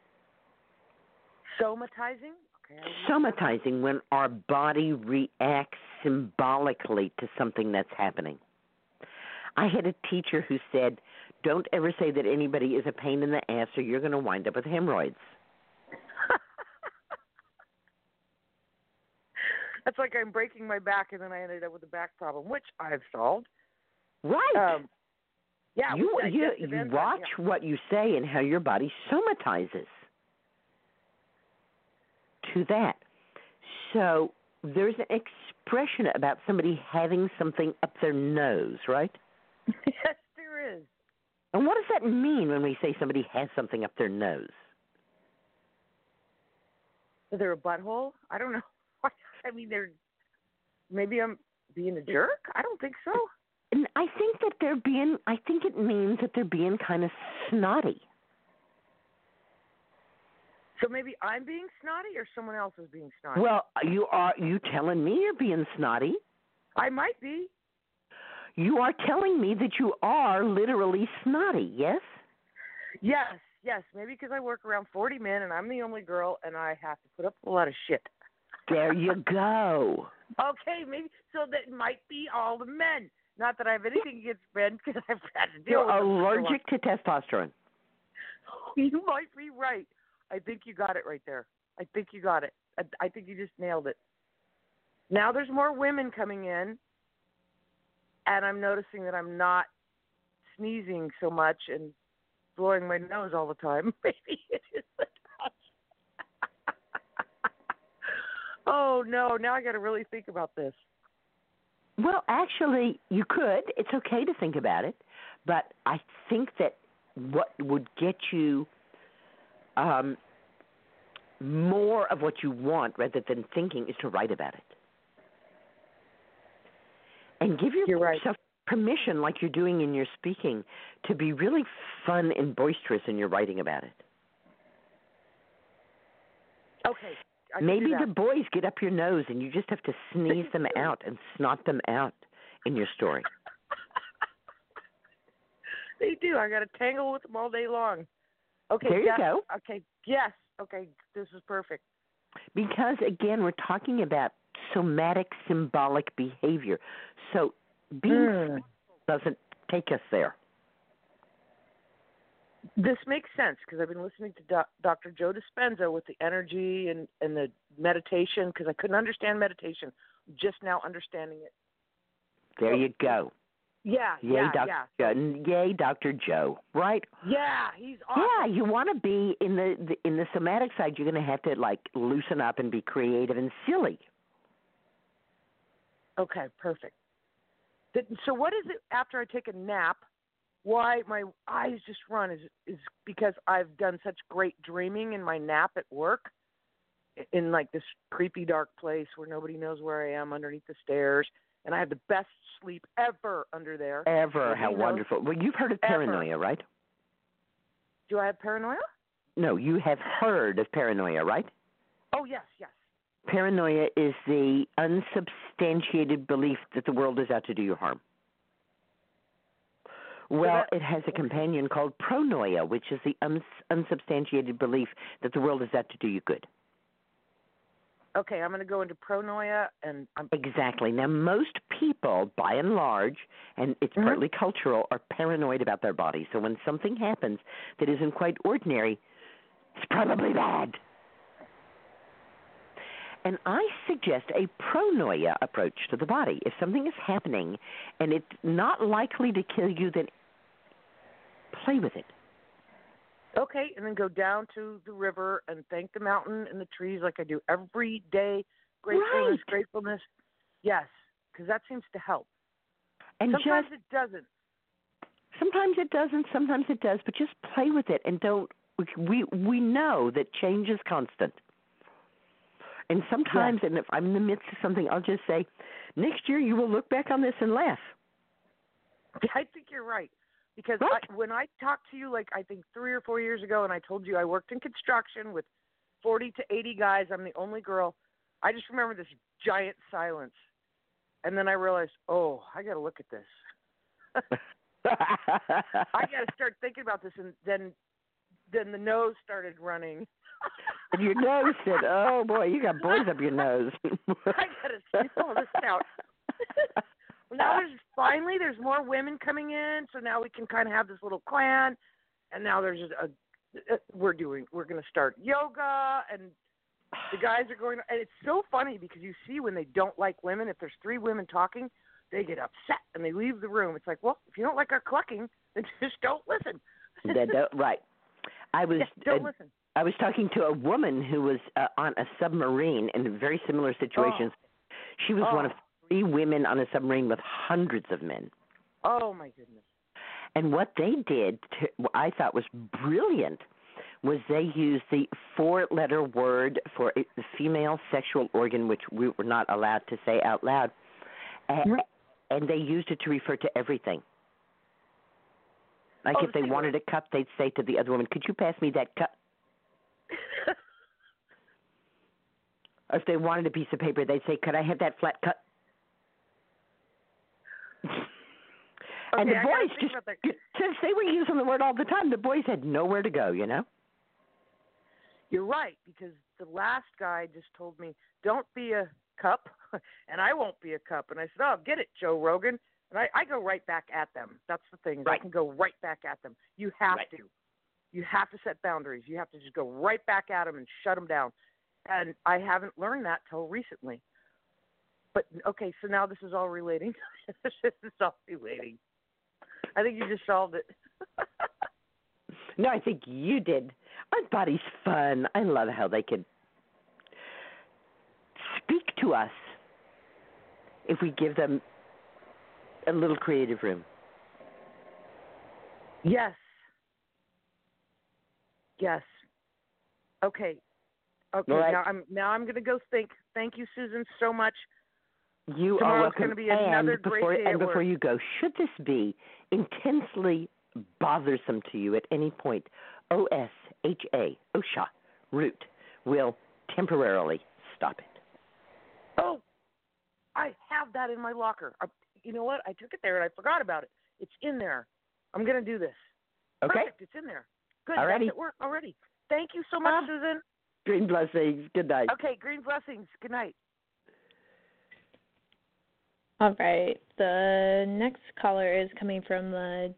Somatizing. Okay. Somatizing when our body reacts symbolically to something that's happening. I had a teacher who said, Don't ever say that anybody is a pain in the ass or you're going to wind up with hemorrhoids. That's like I'm breaking my back and then I ended up with a back problem, which I've solved. Right. Um, yeah. you you, you watch yeah. what you say and how your body somatizes to that. So there's an expression about somebody having something up their nose, right? yes, there is. And what does that mean when we say somebody has something up their nose? Is there a butthole? I don't know. I mean, they're maybe I'm being a jerk. I don't think so. And I think that they're being I think it means that they're being kind of snotty. So maybe I'm being snotty, or someone else is being snotty. Well, you are you telling me you're being snotty? I might be. You are telling me that you are literally snotty, yes? Yes, yes. Maybe because I work around 40 men and I'm the only girl, and I have to put up a lot of shit. There you go. Okay, maybe so that might be all the men. Not that I have anything against men because I've had to deal You're with them for so allergic to testosterone. You might be right. I think you got it right there. I think you got it. I, I think you just nailed it. Now there's more women coming in, and I'm noticing that I'm not sneezing so much and blowing my nose all the time. Maybe it is the oh no! Now I got to really think about this. Well, actually, you could. It's okay to think about it, but I think that what would get you um, more of what you want rather than thinking is to write about it. And give You're right. yourself permission, like you're doing in your speaking, to be really fun and boisterous in your writing about it. Okay. I Maybe the boys get up your nose and you just have to sneeze them out and snot them out in your story. they do. I got to tangle with them all day long. Okay. There you yes. go. Okay. Yes. Okay. This is perfect. Because again, we're talking about somatic symbolic behavior. So being Mm. doesn't take us there. This makes sense because I've been listening to doc, Dr. Joe Dispenza with the energy and and the meditation because I couldn't understand meditation. Just now understanding it. There you go. Yeah. Yay, yeah. Dr. Yeah. Joe. Yay, Dr. Joe. Right? Yeah. He's awesome. Yeah, you want to be in the, the in the somatic side. You're going to have to like loosen up and be creative and silly. Okay, perfect. So what is it after I take a nap? Why my eyes just run is is because I've done such great dreaming in my nap at work in like this creepy dark place where nobody knows where I am underneath the stairs and I have the best sleep ever under there. Ever, Nobody how knows. wonderful. Well, you've heard of Ever. paranoia, right? Do I have paranoia? No, you have heard of paranoia, right? Oh yes, yes. Paranoia is the unsubstantiated belief that the world is out to do you harm. Well, it has a companion called pronoia, which is the uns- unsubstantiated belief that the world is out to do you good. Okay, I'm going to go into pronoia and I'm Exactly. Now, most people, by and large, and it's Mhm. partly cultural, are paranoid about their body. So when something happens that isn't quite ordinary, it's probably bad. And I suggest a pronoia approach to the body. If something is happening and it's not likely to kill you, then play with it. Okay, and then go down to the river and thank the mountain and the trees like I do every day. Gratefulness, Right. gratefulness. Yes, because that seems to help. And Sometimes just it doesn't. sometimes it doesn't, sometimes it does, but just play with it and don't we we know that change is constant. And sometimes and if I'm in the midst of something, I'll just say, Next year you will look back on this and laugh. I think you're right. Because Right. I, when I talked to you, like I think three or four years ago, and I told you I worked in construction with 40 to 80 guys, I'm the only girl. I just remember this giant silence. And then I realized, oh, I got to look at this. I got to start thinking about this. And then then the nose started running. And your nose said, Oh boy, you got boys up your nose. I gotta sniff all this out. now there's finally there's more women coming in, so now we can kind of have this little clan, and now there's a, a we're doing we're gonna start yoga, and the guys are going. And it's so funny because you see when they don't like women, if there's three women talking, they get upset and they leave the room. It's like, well, if you don't like our clucking, then just don't listen. Don't- right. I was don't uh, listen. I was talking to a woman who was uh, on a submarine in very similar situations. She was one of Oh. three women on a submarine with hundreds of men. Oh my goodness. And what they did, to, what I thought was brilliant, was they used the four-letter word for a- the female sexual organ, which we were not allowed to say out loud, a- Right. and they used it to refer to everything. Like Oh, if they wanted a cup, they'd say to the other woman, "Could you pass me that cup?" Or if they wanted a piece of paper, they'd say, "Could I have that flat cut?" and the I boys just since they were using the word all the time, the boys had nowhere to go. You know. You're right because the last guy just told me, "Don't be a cup," and I won't be a cup. And I said, "Oh, get it, Joe Rogan." And I, I go right back at them. That's the thing. is I can go right back at them. You have Right. to. You have to set boundaries. You have to just go right back at them and shut them down. And I haven't learned that till recently. But okay, so now this is all relating. this is all relating. I think you just solved it. No, I think you did. Our body's fun. I love how they can speak to us if we give them a little creative room. Yes. Yes. Okay. Okay, right. now I'm now I'm gonna go think. Thank you, Susun, so much. You are welcome. gonna be another and great before, day and before you go, should this be intensely bothersome to you at any point, OSHA, OSHA, root will temporarily stop it. Oh, I have that in my locker. I, you know what? I took it there and I forgot about it. It's in there. I'm gonna do this. Okay? Perfect. It's in there. Good. Alrighty. That's at work already. Thank you so much, Ah. Susun. Green blessings. Good night. Okay. Green blessings. Good night. All right. The next caller is coming from the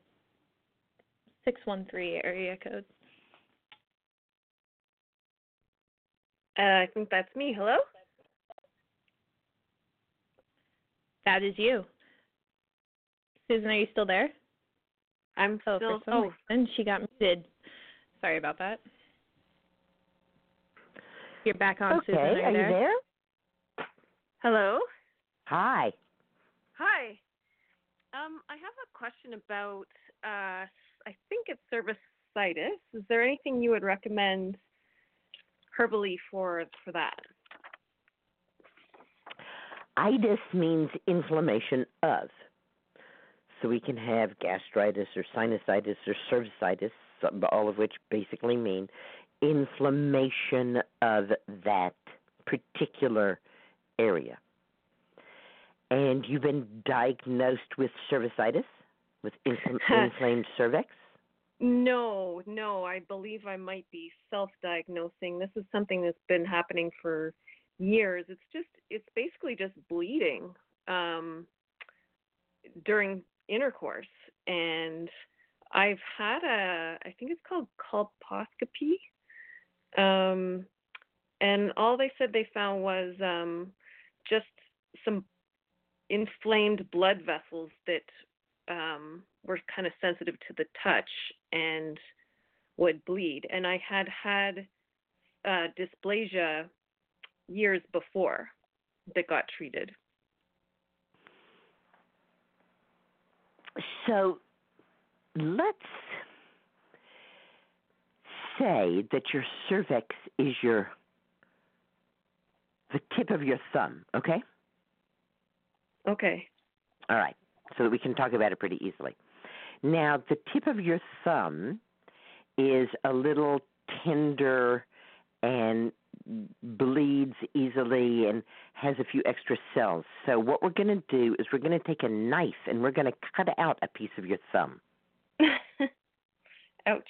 613 area code. Uh, I think that's me. Hello? That is you. Susun, are you still there? I'm Oh, still. for some Oh, reason she got muted. Sorry about that. You're back on, okay, Susun. Are you are there? you there? hello. Hi. Hi. Um, I have a question about. Uh, I think it's cervicitis. Is there anything you would recommend herbally for for that? Itis means inflammation of. So we can have gastritis or sinusitis or cervicitis, all of which basically mean inflammation of that particular area. And you've been diagnosed with cervicitis, with infl- inflamed cervix? No, no. I believe I might be self-diagnosing. This is something that's been happening for years. It's just. It's basically just bleeding um, during intercourse, and I've had a. I think it's called colposcopy. Um, and all they said they found was um, just some inflamed blood vessels that um, were kind of sensitive to the touch and would bleed. And I had had uh, dysplasia years before that got treated. So let's say that your cervix is your the tip of your thumb, okay? Okay. All right. So that we can talk about it pretty easily. Now, the tip of your thumb is a little tender and bleeds easily and has a few extra cells. So what we're going to do is we're going to take a knife and we're going to cut out a piece of your thumb. Ouch.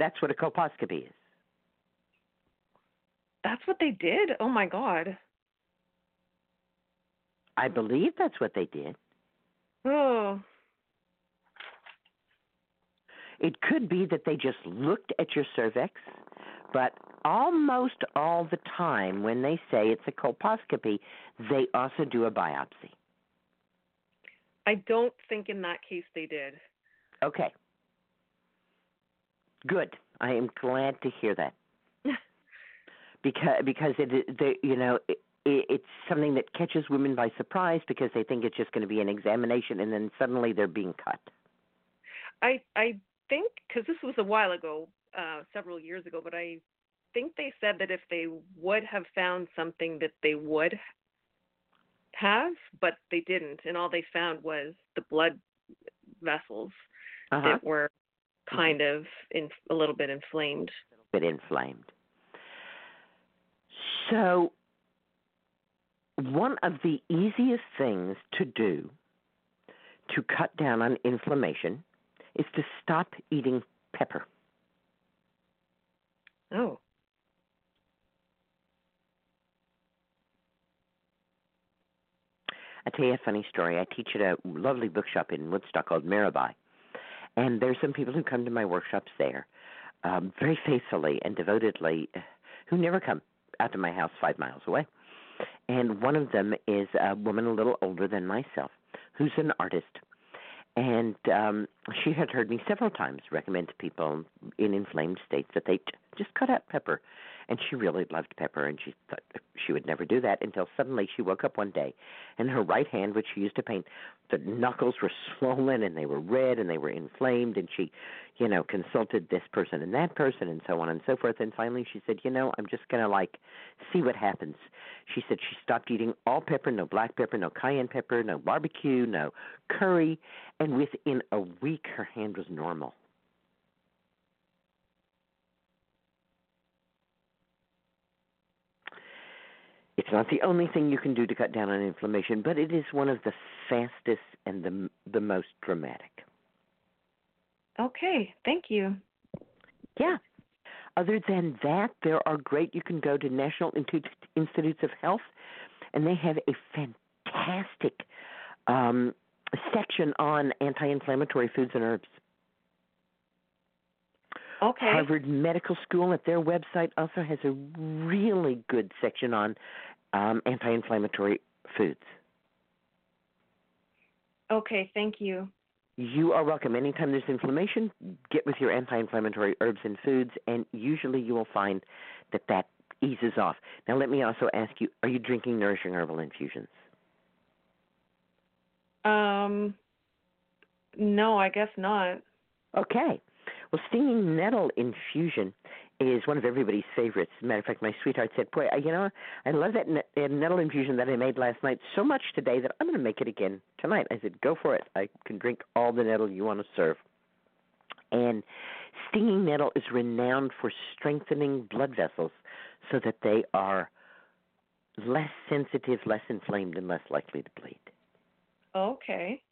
That's what a colposcopy is. That's what they did? Oh my god. I believe that's what they did. Oh. It could be that they just looked at your cervix, but almost all the time when they say it's a colposcopy, they also do a biopsy. I don't think in that case they did. Okay. Good. I am glad to hear that. because because it they, you know it, it, it's something that catches women by surprise because they think it's just going to be an examination and then suddenly they're being cut. I I think because this was a while ago, uh, several years ago, but I think they said that if they would have found something that they would have, but they didn't, and all they found was the blood vessels Uh-huh. that were Mm-hmm. kind of in a little bit inflamed. bit inflamed. So, one of the easiest things to do to cut down on inflammation is to stop eating pepper. Oh. I tell you a funny story. I teach at a lovely bookshop in Woodstock called Mirabai, and there's some people who come to my workshops there, um, very faithfully and devotedly, who never come out to my house five miles away. And one of them is a woman a little older than myself, who's an artist. And um, she had heard me several times recommend to people in inflamed states that they j- just cut out pepper. And she really loved pepper, and she thought she would never do that until suddenly she woke up one day, and her right hand, which she used to paint, the knuckles were swollen and they were red and they were inflamed, and she, you know, consulted this person and that person and so on and so forth, and finally she said, you know, I'm just gonna like see what happens. She said she stopped eating all pepper, no black pepper, no cayenne pepper, no barbecue, no curry, and within a week her hand was normal. It's not the only thing you can do to cut down on inflammation, but it is one of the fastest and the the most dramatic. Okay, thank you. Yeah. Other than that, there are great. You can go to National Institutes of Health, and they have a fantastic um, section on anti-inflammatory foods and herbs. Okay. Harvard Medical School at their website also has a really good section on um, anti-inflammatory foods. Okay, thank you. You are welcome. Anytime there's inflammation, get with your anti-inflammatory herbs and foods, and usually you will find that that eases off. Now, let me also ask you: Are you drinking nourishing herbal infusions? Um no, I guess not. Okay. Well, stinging nettle infusion is one of everybody's favorites. As a matter of fact, my sweetheart said, "Boy, you know, I love that net- nettle infusion that I made last night so much today that I'm going to make it again tonight." I said, "Go for it. I can drink all the nettle you want to serve." And stinging nettle is renowned for strengthening blood vessels so that they are less sensitive, less inflamed, and less likely to bleed. Okay.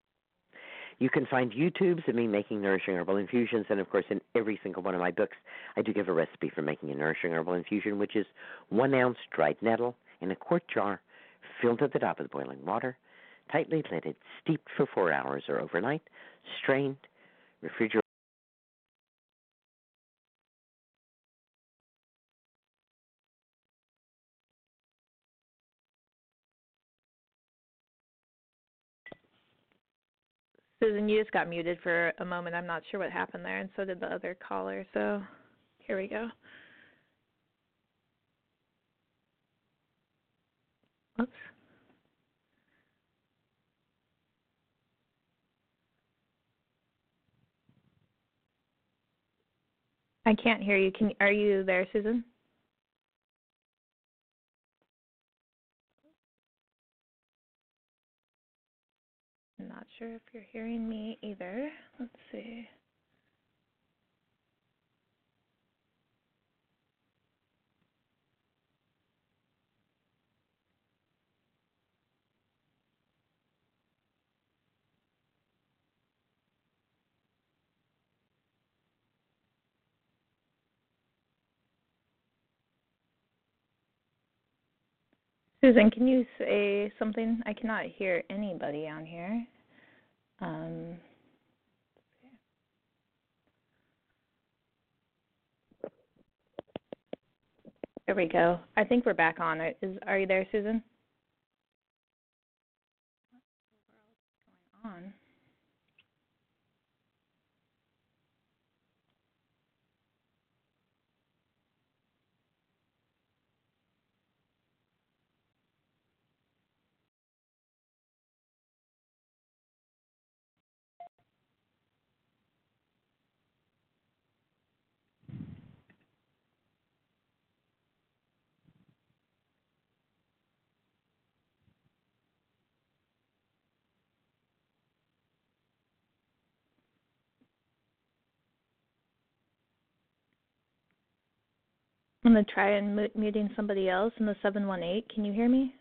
You can find YouTubes of me making nourishing herbal infusions, and of course, in every single one of my books, I do give a recipe for making a nourishing herbal infusion, which is one ounce dried nettle in a quart jar, filled to the top with boiling water, tightly lidded, steeped for four hours or overnight, strained, refrigerated. Susun, you just got muted for a moment. I'm not sure what happened there, and so did the other caller. So here we go. Oops. I can't hear you. Can are you there, Susun? Sure if you're hearing me either. Let's see. Susun, can you say something? I cannot hear anybody on here. Um, there we go. I think we're back on. Is are you there, Susun? On. I'm gonna try and mu- muting somebody else in the seven one eight. Can you hear me?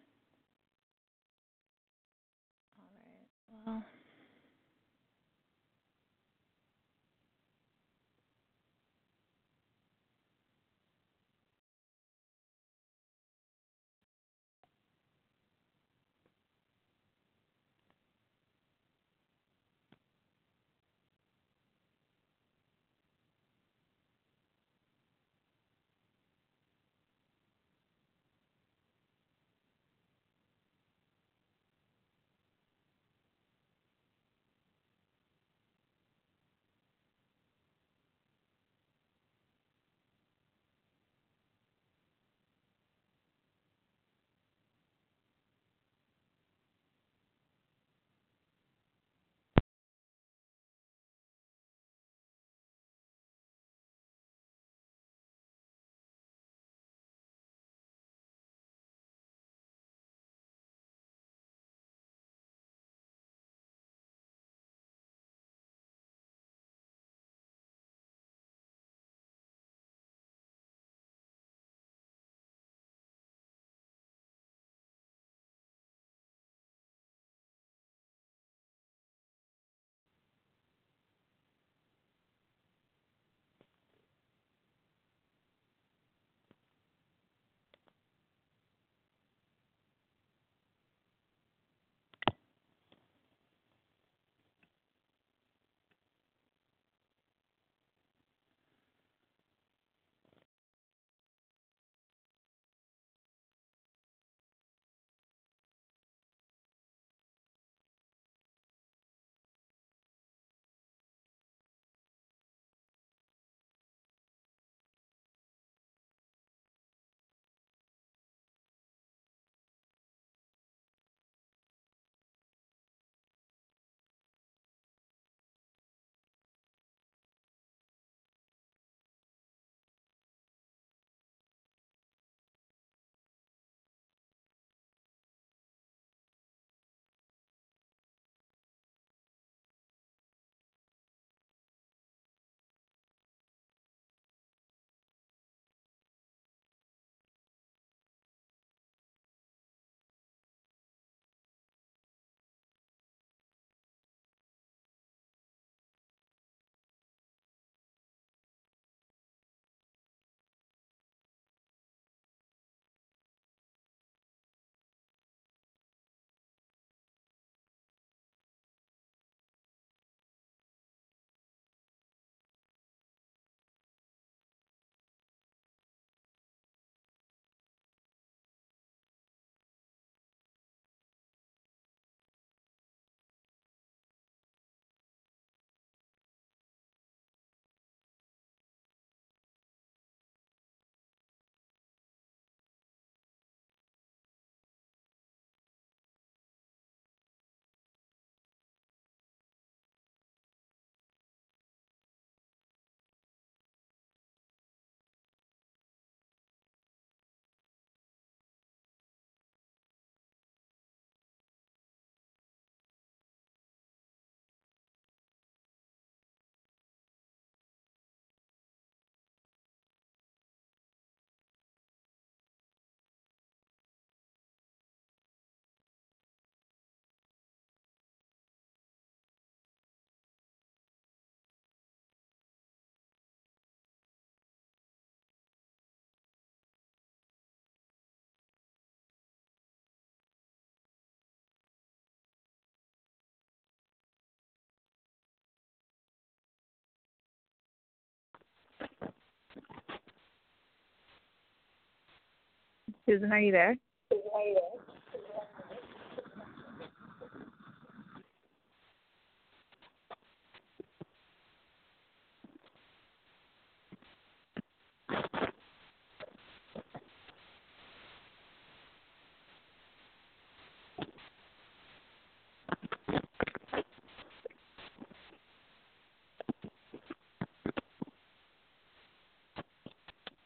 Susun, are you there?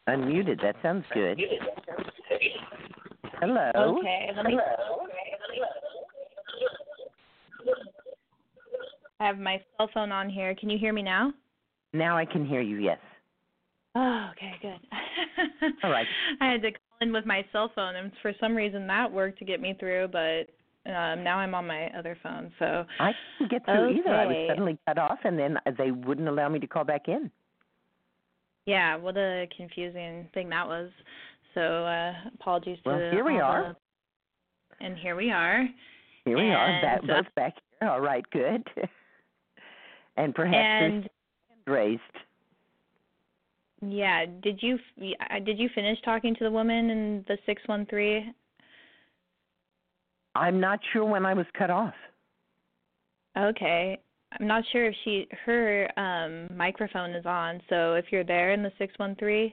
Unmuted. That sounds good. Hello. Okay. Let me. I have my cell phone on here. Can you hear me now? Now I can hear you. Yes. Oh, okay, good. All right. I had to call in with my cell phone, and for some reason that worked to get me through, but um now I'm on my other phone. So I couldn't get through either. I was suddenly cut off, and then they wouldn't allow me to call back in. yeah, what a confusing thing that was. So uh apologies Well, to here we are. the- and here we are. Here we are, And, back, uh, both back here. All right, good. and perhaps and raised. yeah, did you uh, did you finish talking to the woman in the 613? I'm not sure when I was cut off. Okay. I'm not sure if she her um microphone is on. So if you're there in the 613,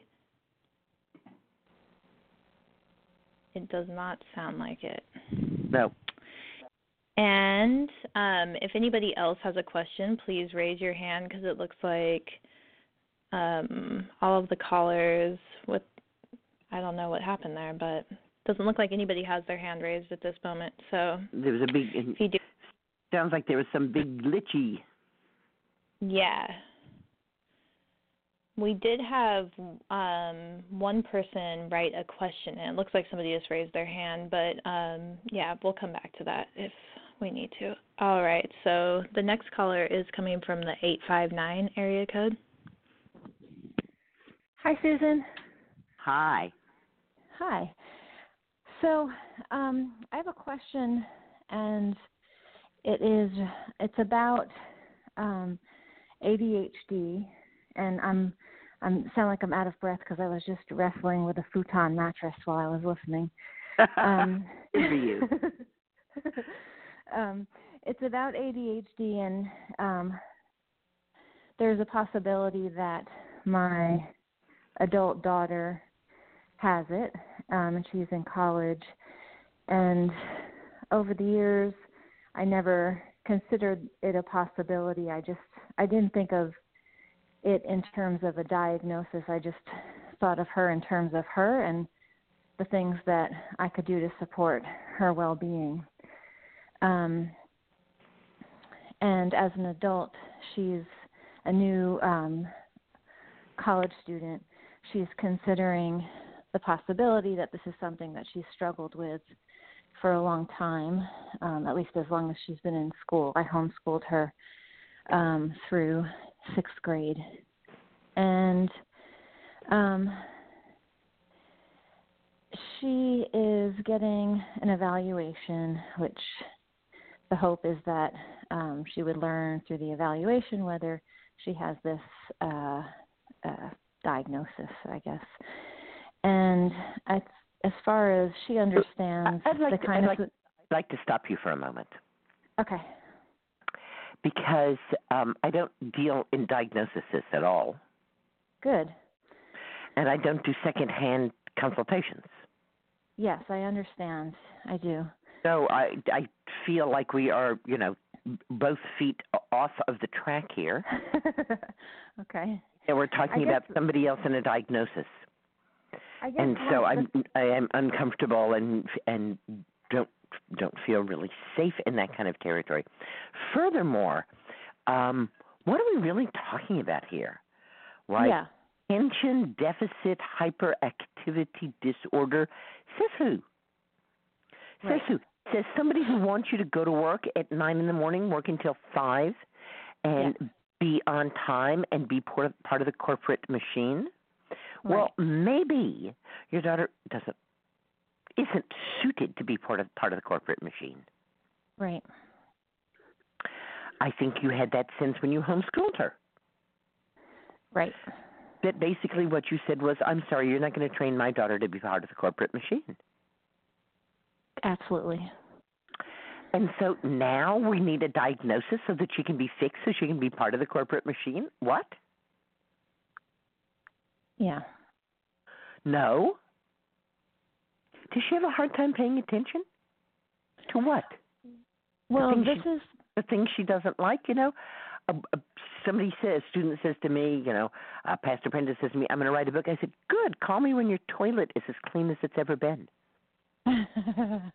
it does not sound like it. No. And um if anybody else has a question, please raise your hand because it looks like um all of the callers with I don't know what happened there, but doesn't look like anybody has their hand raised at this moment. So There was a big. if you do Sounds like there was some big glitchy. Yeah. We did have um one person write a question and it looks like somebody just raised their hand, but um yeah, we'll come back to that if we need to. All right. So the next caller is coming from the 859 area code. Hi, Susun. Hi. Hi. So, um, I have a question, and it is it's about um, ADHD, and I'm I'm sound like I'm out of breath because I was just wrestling with a futon mattress while I was listening. Um, you. um, it's about ADHD, and um, there's a possibility that my adult daughter has it, um, and she's in college. And over the years, I never considered it a possibility. I just I didn't think of it in terms of a diagnosis. I just thought of her in terms of her and the things that I could do to support her well-being. Um, and as an adult, she's a new um, college student. She's considering the possibility that this is something that she's struggled with for a long time, um, at least as long as she's been in school. I homeschooled her um, through sixth grade. And um, she is getting an evaluation, which the hope is that um, she would learn through the evaluation whether she has this uh, uh, diagnosis, I guess. And as, as far as she understands I'd like the to- kind I'd of like- I'd like to stop you for a moment okay, because um, I don't deal in diagnoses at all, good. and I don't do secondhand consultations. Yes, I understand. I do. So I I feel like we are you know both feet off of the track here, okay. and we're talking I about somebody else in a diagnosis. I guess and so I'm I am uncomfortable and and don't don't feel really safe in that kind of territory. Furthermore, um, what are we really talking about here? Right? Yeah. Attention deficit hyperactivity disorder. Says who? Says Right. who? Says somebody who wants you to go to work at nine in the morning, work until five, and be on time and be part of, part of the corporate machine. Well, maybe your daughter doesn't isn't suited to be part of part of the corporate machine. Right. I think you had that sense when you homeschooled her. Right. that basically what you said was, I'm sorry, you're not going to train my daughter to be part of the corporate machine. Absolutely. And so now we need a diagnosis so that she can be fixed so she can be part of the corporate machine? What? Yeah. No. Does she have a hard time paying attention? To what? Well, this she, is the thing she doesn't like, you know? A, a, somebody says, student says to me, you know, uh, Pastor Prentice says to me, I'm going to write a book. I said, good, call me when your toilet is as clean as it's ever been.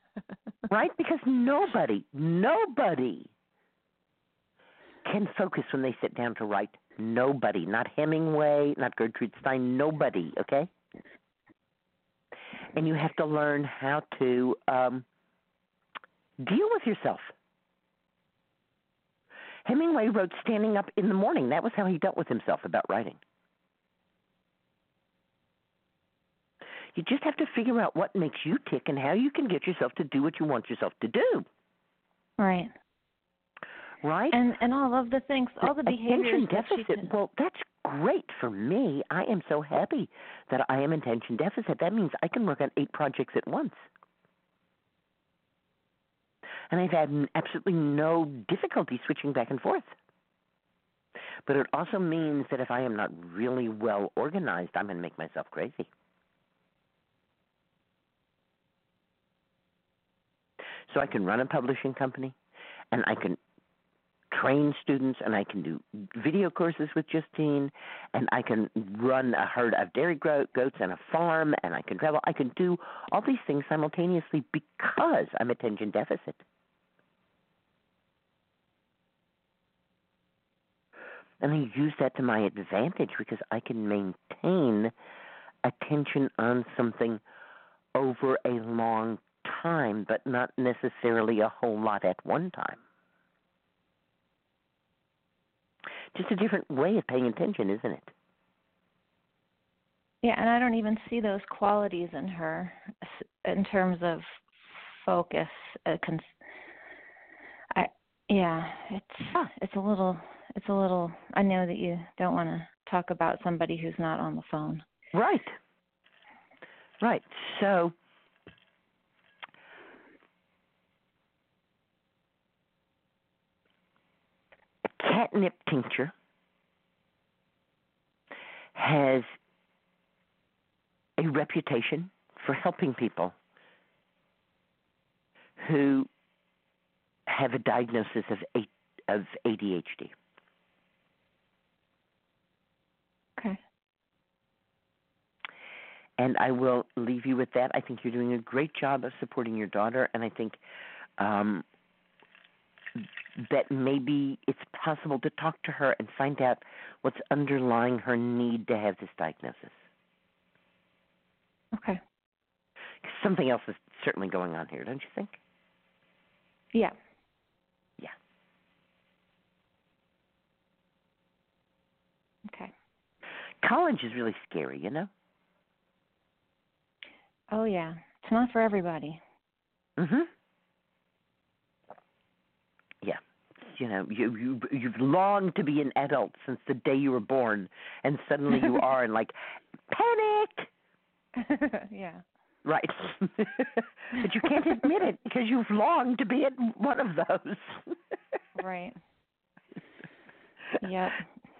right? Because nobody, nobody can focus when they sit down to write. Nobody, not Hemingway, not Gertrude Stein, nobody, okay? And you have to learn how to um, deal with yourself. Hemingway wrote Standing Up in the Morning. That was how he dealt with himself about writing. You just have to figure out what makes you tick and how you can get yourself to do what you want yourself to do. right. Right? And and all of the things, all the behaviors attention deficit. can- Well, that's great for me. I am so happy that I am attention deficit. That means I can work on eight projects at once. And I've had absolutely no difficulty switching back and forth. But it also means that if I am not really well organized, I'm going to make myself crazy. So I can run a publishing company and I can train students and I can do video courses with Justine and I can run a herd of dairy goats and a farm and I can travel. I can do all these things simultaneously because I'm attention deficit. And I use that to my advantage because I can maintain attention on something over a long time, but not necessarily a whole lot at one time. Just a different way of paying attention, isn't it? Yeah, and I don't even see those qualities in her in terms of focus. Uh, cons- I yeah, it's it's a little it's a little. I know that you don't want to talk about somebody who's not on the phone. Right. Right. So catnip tincture has a reputation for helping people who have a diagnosis of of ADHD. Okay. And I will leave you with that. I think you're doing a great job of supporting your daughter, and I think um, that maybe it's possible to talk to her and find out what's underlying her need to have this diagnosis. Okay. Something else is certainly going on here, don't you think? Yeah. Yeah. Okay. College is really scary, you know? Oh yeah. It's not for everybody. Mhm. Yeah. You know, you you you've longed to be an adult since the day you were born, and suddenly you are, and like panic. yeah. Right. but you can't admit it because you've longed to be at one of those. Right. Yep.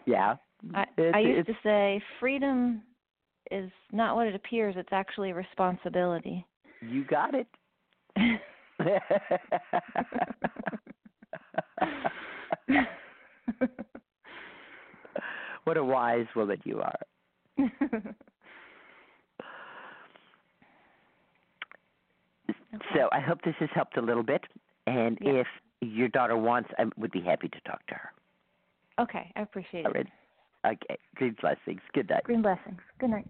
Yeah. I I used to say freedom is not what it appears, it's actually a responsibility. You got it. what a wise woman you are. So I hope this has helped a little bit. And Yeah. if your daughter wants, I would be happy to talk to her. okay, I appreciate All it. Okay. Green blessings. Good night. Green blessings. Good night.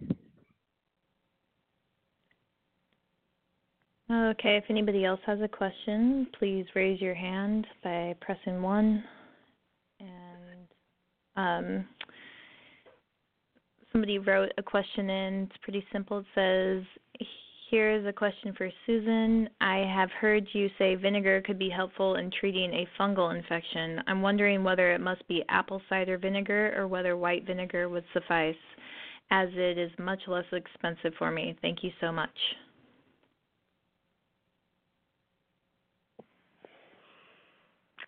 Okay, if anybody else has a question, please raise your hand by pressing one. And um, somebody wrote a question in. It's pretty simple. It says, Here's a question for Susun. I have heard you say vinegar could be helpful in treating a fungal infection. I'm wondering whether it must be apple cider vinegar or whether white vinegar would suffice. as it is much less expensive for me. Thank you so much.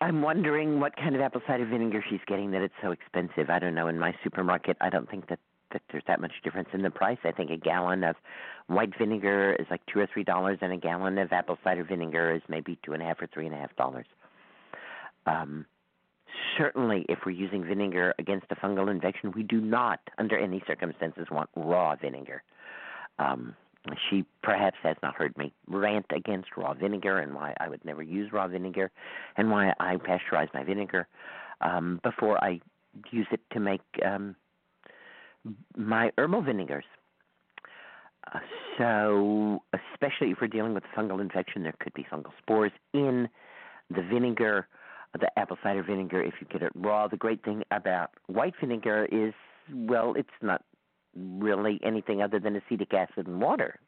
I'm wondering what kind of apple cider vinegar she's getting that it's so expensive. I don't know. In my supermarket, I don't think that that there's that much difference in the price. I think a gallon of white vinegar is like two or three dollars, and a gallon of apple cider vinegar is maybe two and a half or three and a half dollars. Um, certainly, if we're using vinegar against a fungal infection, we do not, under any circumstances, want raw vinegar. Um, she perhaps has not heard me rant against raw vinegar and why I would never use raw vinegar and why I pasteurize my vinegar um, before I use it to make um, my herbal vinegars. Uh, so, especially if we're dealing with fungal infection, there could be fungal spores in the vinegar, the apple cider vinegar, if you get it raw. The great thing about white vinegar is, well, it's not really anything other than acetic acid and water.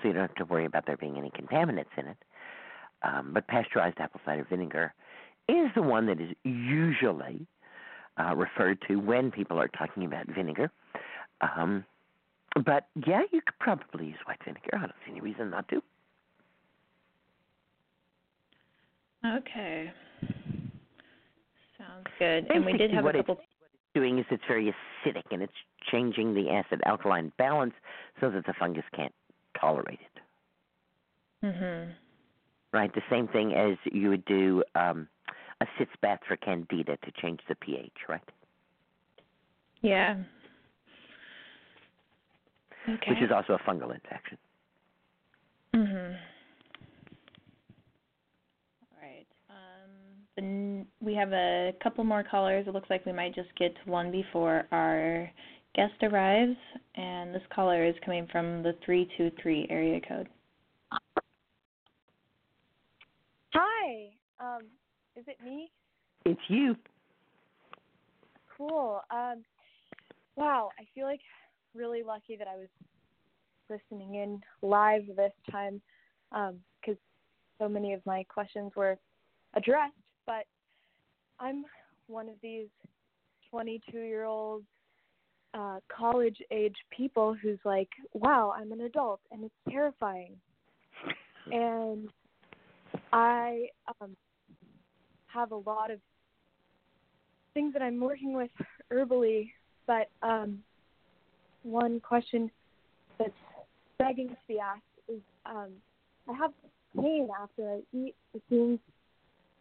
So you don't have to worry about there being any contaminants in it. Um, but pasteurized apple cider vinegar is the one that is usually uh, referred to when people are talking about vinegar. Um, but yeah, you could probably use white vinegar. I don't see any reason not to. Okay. Sounds good. and we did have a couple. Doing is it's very acidic and it's changing the acid alkaline balance so that the fungus can't tolerate it. Mhm. Right? The same thing as you would do um, a sitz bath for candida to change the pH, right? Yeah. Okay. Which is also a fungal infection. Mhm. All right. Um, the, n- we have a couple more callers. It looks like we might just get to one before our guest arrives, and this caller is coming from the 323 area code. Hi. Um, is it me? It's you. Cool. Um, wow. I feel like really lucky that I was listening in live this time because so many of my questions were addressed. But I'm one of these 22 year old uh, college age people who's like, wow, I'm an adult and it's terrifying. And I um, have a lot of things that I'm working with herbally, but um, one question that's begging to be asked is um, I have pain after I eat the things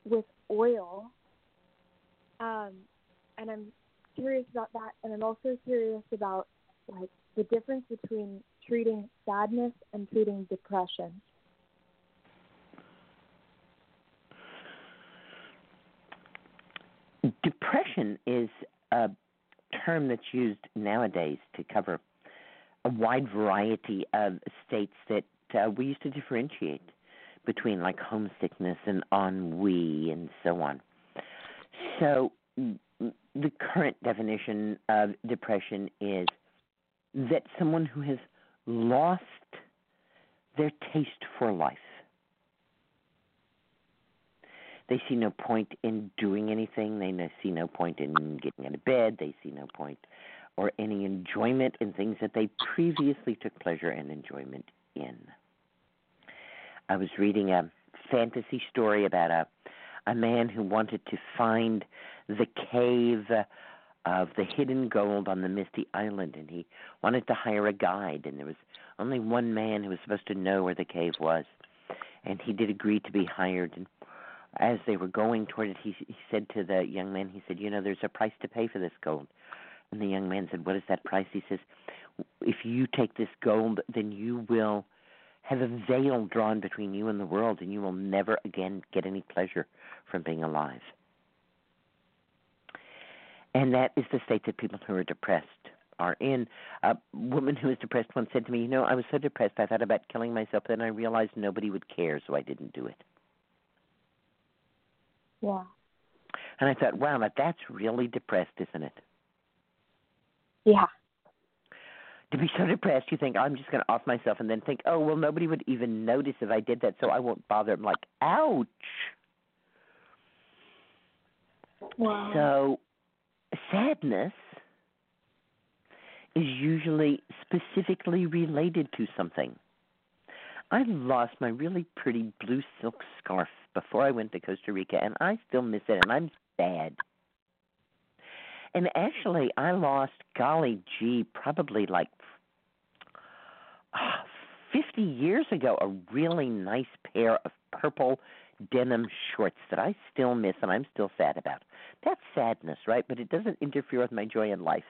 with oil, um, and I'm curious about that, and I'm also curious about like the difference between treating sadness and treating depression. Depression is a term that's used nowadays to cover a wide variety of states that uh, we used to differentiate between, like homesickness and ennui and so on. So, the current definition of depression is that someone who has lost their taste for life. They see no point in doing anything. They see no point in getting out of bed. They see no point or any enjoyment in things that they previously took pleasure and enjoyment in. I was reading a fantasy story about a a man who wanted to find the cave of the hidden gold on the misty island and he wanted to hire a guide and there was only one man who was supposed to know where the cave was and he did agree to be hired and as they were going toward it he he said to the young man he said you know there's a price to pay for this gold. And the young man said what is that price? He says if you take this gold then you will have a veil drawn between you and the world and you will never again get any pleasure from being alive and that is the state that people who are depressed are in. A woman who was depressed once said to me, You know, I was so depressed, I thought about killing myself, then I realized nobody would care, so I didn't do it. Yeah. And I thought, Wow, now that's really depressed, isn't it? Yeah. To be so depressed, you think, I'm just going to off myself, and then think, Oh, well, nobody would even notice if I did that, so I won't bother. I'm like, Ouch. Wow. So, sadness is usually specifically related to something. I lost my really pretty blue silk scarf before I went to Costa Rica, and I still miss it, and I'm sad. And actually, I lost, golly gee, probably like 50 years ago, a really nice pair of purple denim shorts that I still miss and I'm still sad about. That's sadness, right? But it doesn't interfere with my joy in life.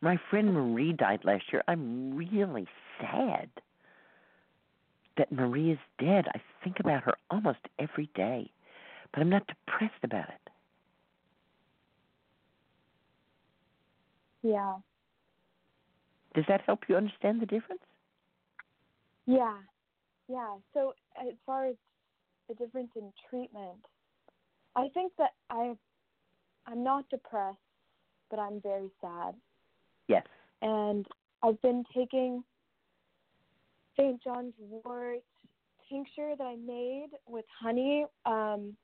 My friend Marie died last year. I'm really sad that Marie is dead. I think about her almost every day, but I'm not depressed about it. Yeah. Does that help you understand the difference? Yeah. Yeah. So as far as the difference in treatment, I think that I I'm not depressed, but I'm very sad. Yes. And I've been taking St. John's wort tincture that I made with honey, um,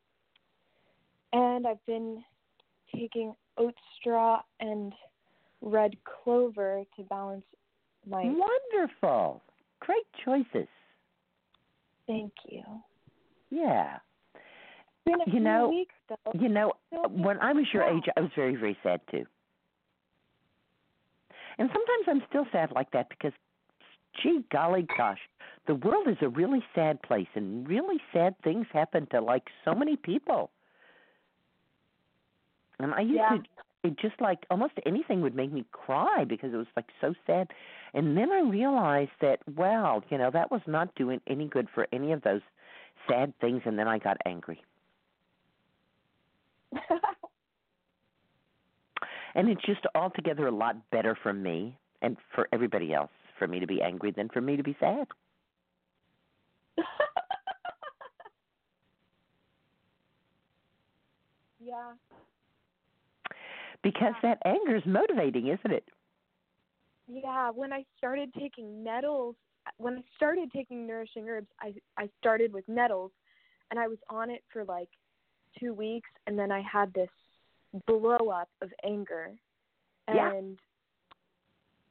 and I've been taking oat straw and red clover to balance my. Wonderful. Great choices. Thank you. Yeah. You know, weeks. You know, when I was your age, I was very, very sad too. And sometimes I'm still sad like that because, gee golly gosh, the world is a really sad place and really sad things happen to like so many people. And I used Yeah. to it just like almost anything would make me cry because it was like so sad. And then I realized that wow, you know, that was not doing any good for any of those sad things and then I got angry. And it's just altogether a lot better for me and for everybody else for me to be angry than for me to be sad. yeah. Because that anger is motivating, isn't it? Yeah, when I started taking nettles, when I started taking nourishing herbs, I I started with nettles, and I was on it for like two weeks, and then I had this blow up of anger, Yeah. and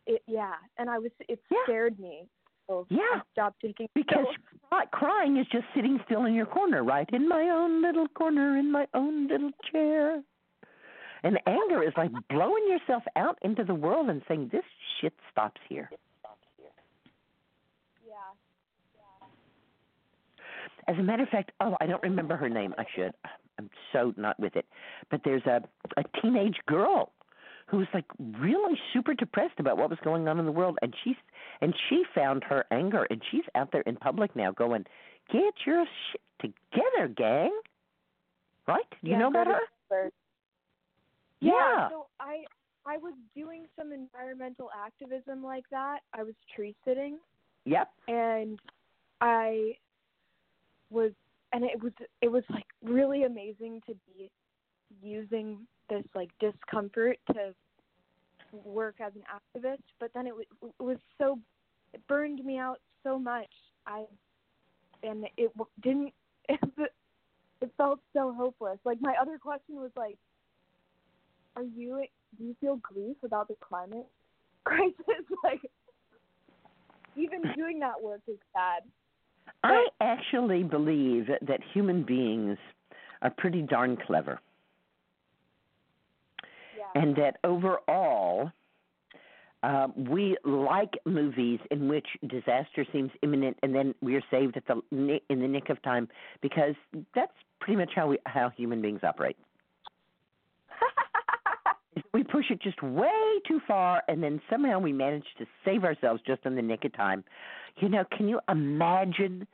it yeah, and I was it Yeah. scared me, so I Yeah. stopped taking Because cry- crying is just sitting still in your corner, right? In my own little corner, in my own little chair. And anger is like blowing yourself out into the world and saying, this shit stops here. Yeah. As a matter of fact, oh, I don't remember her name. I should. I'm so not with it. But there's a a teenage girl who was like really super depressed about what was going on in the world, and she's and she found her anger, and she's out there in public now going, "Get your shit together, gang!" Right? You yeah, know about her? Yeah. Yeah. So I I was doing some environmental activism like that. I was tree sitting. Yep. and I was and it was it was like really amazing to be using this like discomfort to work as an activist but then it was it was so it burned me out so much I and it w- didn't it, it felt so hopeless like my other question was like are you do you feel grief about the climate crisis like even doing that work is sad I actually believe that human beings are pretty darn clever. Yeah. and that overall um, we like movies in which disaster seems imminent and then we are saved at the in the nick of time because that's pretty much how we how human beings operate. We push it just way too far and then somehow we manage to save ourselves just in the nick of time. You know, can you imagine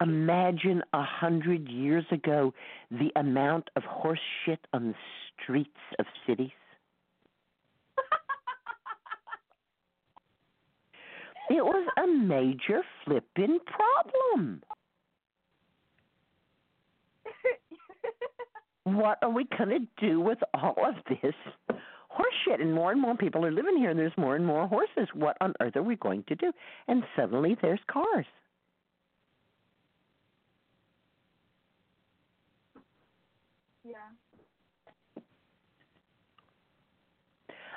imagine a hundred years ago the amount of horse shit on the streets of cities? It was a major flippin' problem. What are we going to do with all of this horse shit? And more and more people are living here, and there's more and more horses. What on earth are we going to do? And suddenly there's cars. Yeah.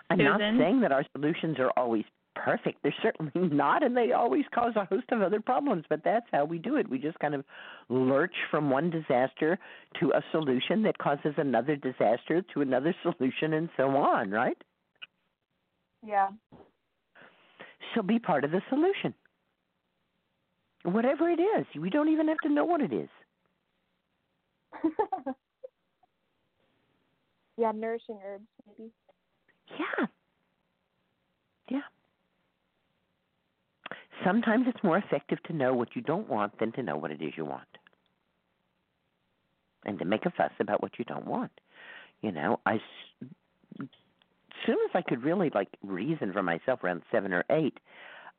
I'm Susun? not saying that our solutions are always perfect. They're certainly not, and they always cause a host of other problems, but that's how we do it. We just kind of lurch from one disaster to a solution that causes another disaster to another solution and so on, right? Yeah. So be part of the solution. Whatever it is, we don't even have to know what it is. yeah, nourishing herbs maybe. Yeah. Yeah. Sometimes it's more effective to know what you don't want than to know what it is you want. And to make a fuss about what you don't want. You know, I soon as I could really like reason for myself around 7 or 8,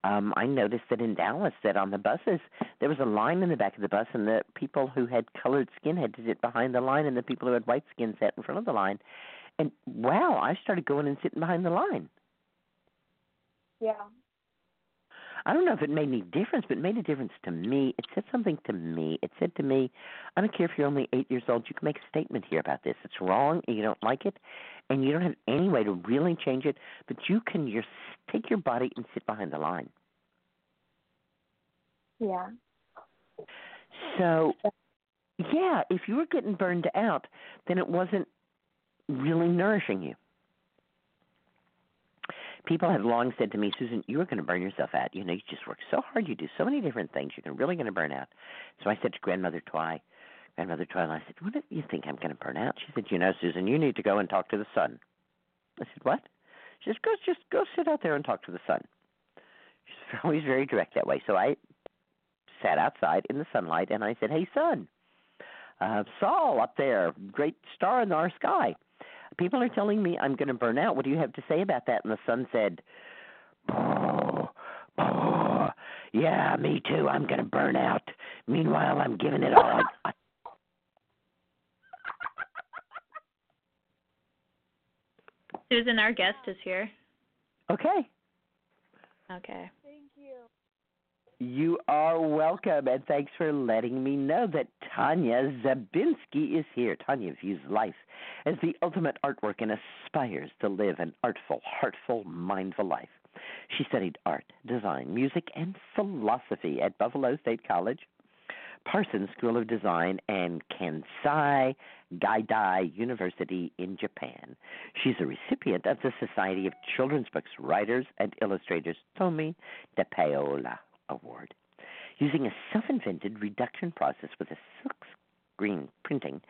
um I noticed that in Dallas that on the buses there was a line in the back of the bus and the people who had colored skin had to sit behind the line and the people who had white skin sat in front of the line. And wow, I started going and sitting behind the line. Yeah. I don't know if it made any difference, but it made a difference to me. It said something to me. It said to me, I don't care if you're only eight years old, you can make a statement here about this. It's wrong and you don't like it and you don't have any way to really change it, but you can just take your body and sit behind the line. Yeah. So yeah, if you were getting burned out, then it wasn't really nourishing you. People have long said to me, Susun, you are going to burn yourself out. You know, you just work so hard, you do so many different things, you're really going to burn out. So I said to Grandmother Twy, Grandmother Twy, I said, What do you think I'm going to burn out? She said, You know, Susun, you need to go and talk to the sun. I said, What? She says, Go, just go sit out there and talk to the sun. She's always very direct that way. So I sat outside in the sunlight and I said, Hey, sun, uh, Sol up there, great star in our sky. People are telling me I'm going to burn out. What do you have to say about that? And the sun said, "Brr, brr. Yeah, me too. I'm going to burn out. Meanwhile, I'm giving it all. I, I, Susun, our guest is here. okay. Okay. You are welcome, and thanks for letting me know that Tanya Zabinski is here. Tanya views life as the ultimate artwork and aspires to live an artful, heartful, mindful life. She studied art, design, music, and philosophy at Buffalo State College, Parsons School of Design, and Kansai Gaidai University in Japan. She's a recipient of the Society of Children's Books Writers and Illustrators Tomi de Paola Award. Using a self invented reduction process with a silk screen printing,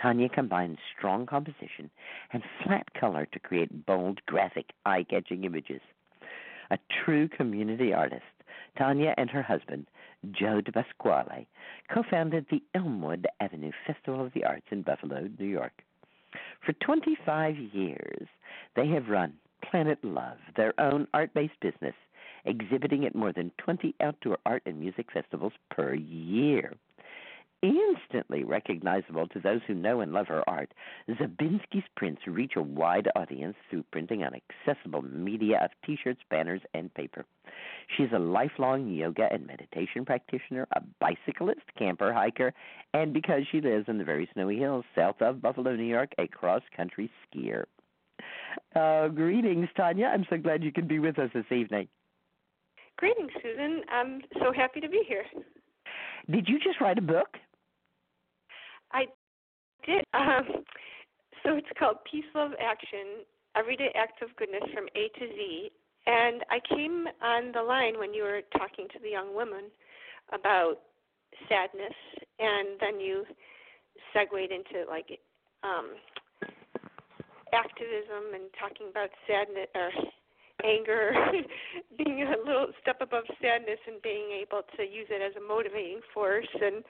Tanya combines strong composition and flat color to create bold, graphic, eye catching images. A true community artist, Tanya and her husband, Joe DiPasquale, co founded the Elmwood Avenue Festival of the Arts in Buffalo, New York. For 25 years, they have run Planet Love, their own art based business, exhibiting at more than 20 outdoor art and music festivals per year. Instantly recognizable to those who know and love her art, Zabinski's prints reach a wide audience through printing on accessible media of t shirts, banners, and paper. She's a lifelong yoga and meditation practitioner, a bicyclist, camper, hiker, and because she lives in the very snowy hills south of Buffalo, New York, a cross country skier. Uh, greetings, Tanya. I'm so glad you could be with us this evening. Greetings, Susun. I'm so happy to be here. Did you just write a book? I did. Um, so it's called Peace, Love, Action Everyday Acts of Goodness from A to Z. And I came on the line when you were talking to the young woman about sadness, and then you segued into like um, activism and talking about sadness or anger being a little step above sadness and being able to use it as a motivating force and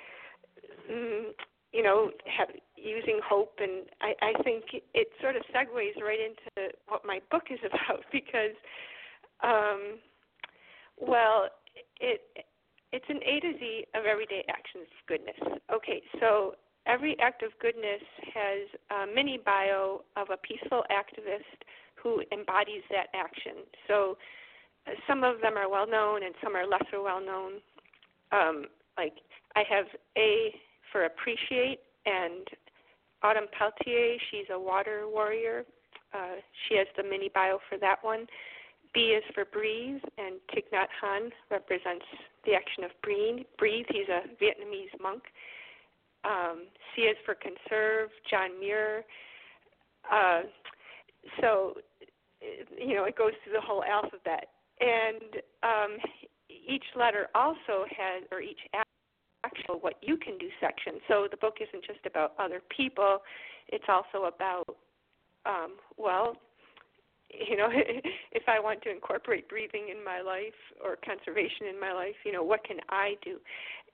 mm, you know have using hope and I, I think it sort of segues right into what my book is about because um well it it's an A to Z of everyday actions of goodness. Okay, so every act of goodness has a mini bio of a peaceful activist who embodies that action. So uh, some of them are well known and some are lesser well known. Um, like I have A for appreciate and Autumn Peltier, she's a water warrior. uh, she has the mini bio for that one. B is for breathe, and Thich Nhat Hanh represents the action of breathe. Breathe. He's a Vietnamese monk. Um, C is for conserve. John Muir. Uh, so, you know, it goes through the whole alphabet, and um, each letter also has, or each actual what you can do section. So the book isn't just about other people; it's also about, um, well, you know, if I want to incorporate breathing in my life or conservation in my life, you know, what can I do?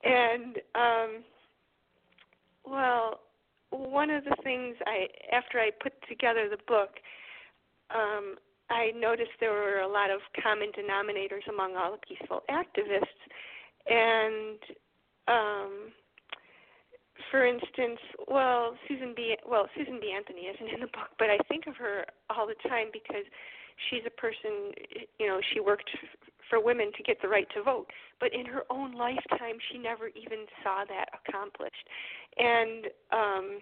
And um, well, one of the things I after I put together the book, um, I noticed there were a lot of common denominators among all the peaceful activists, and um, for instance, well, Susan B. Well, Susan B. Anthony isn't in the book, but I think of her all the time because she's a person. You know, she worked for women to get the right to vote, but in her own lifetime, she never even saw that accomplished. And um,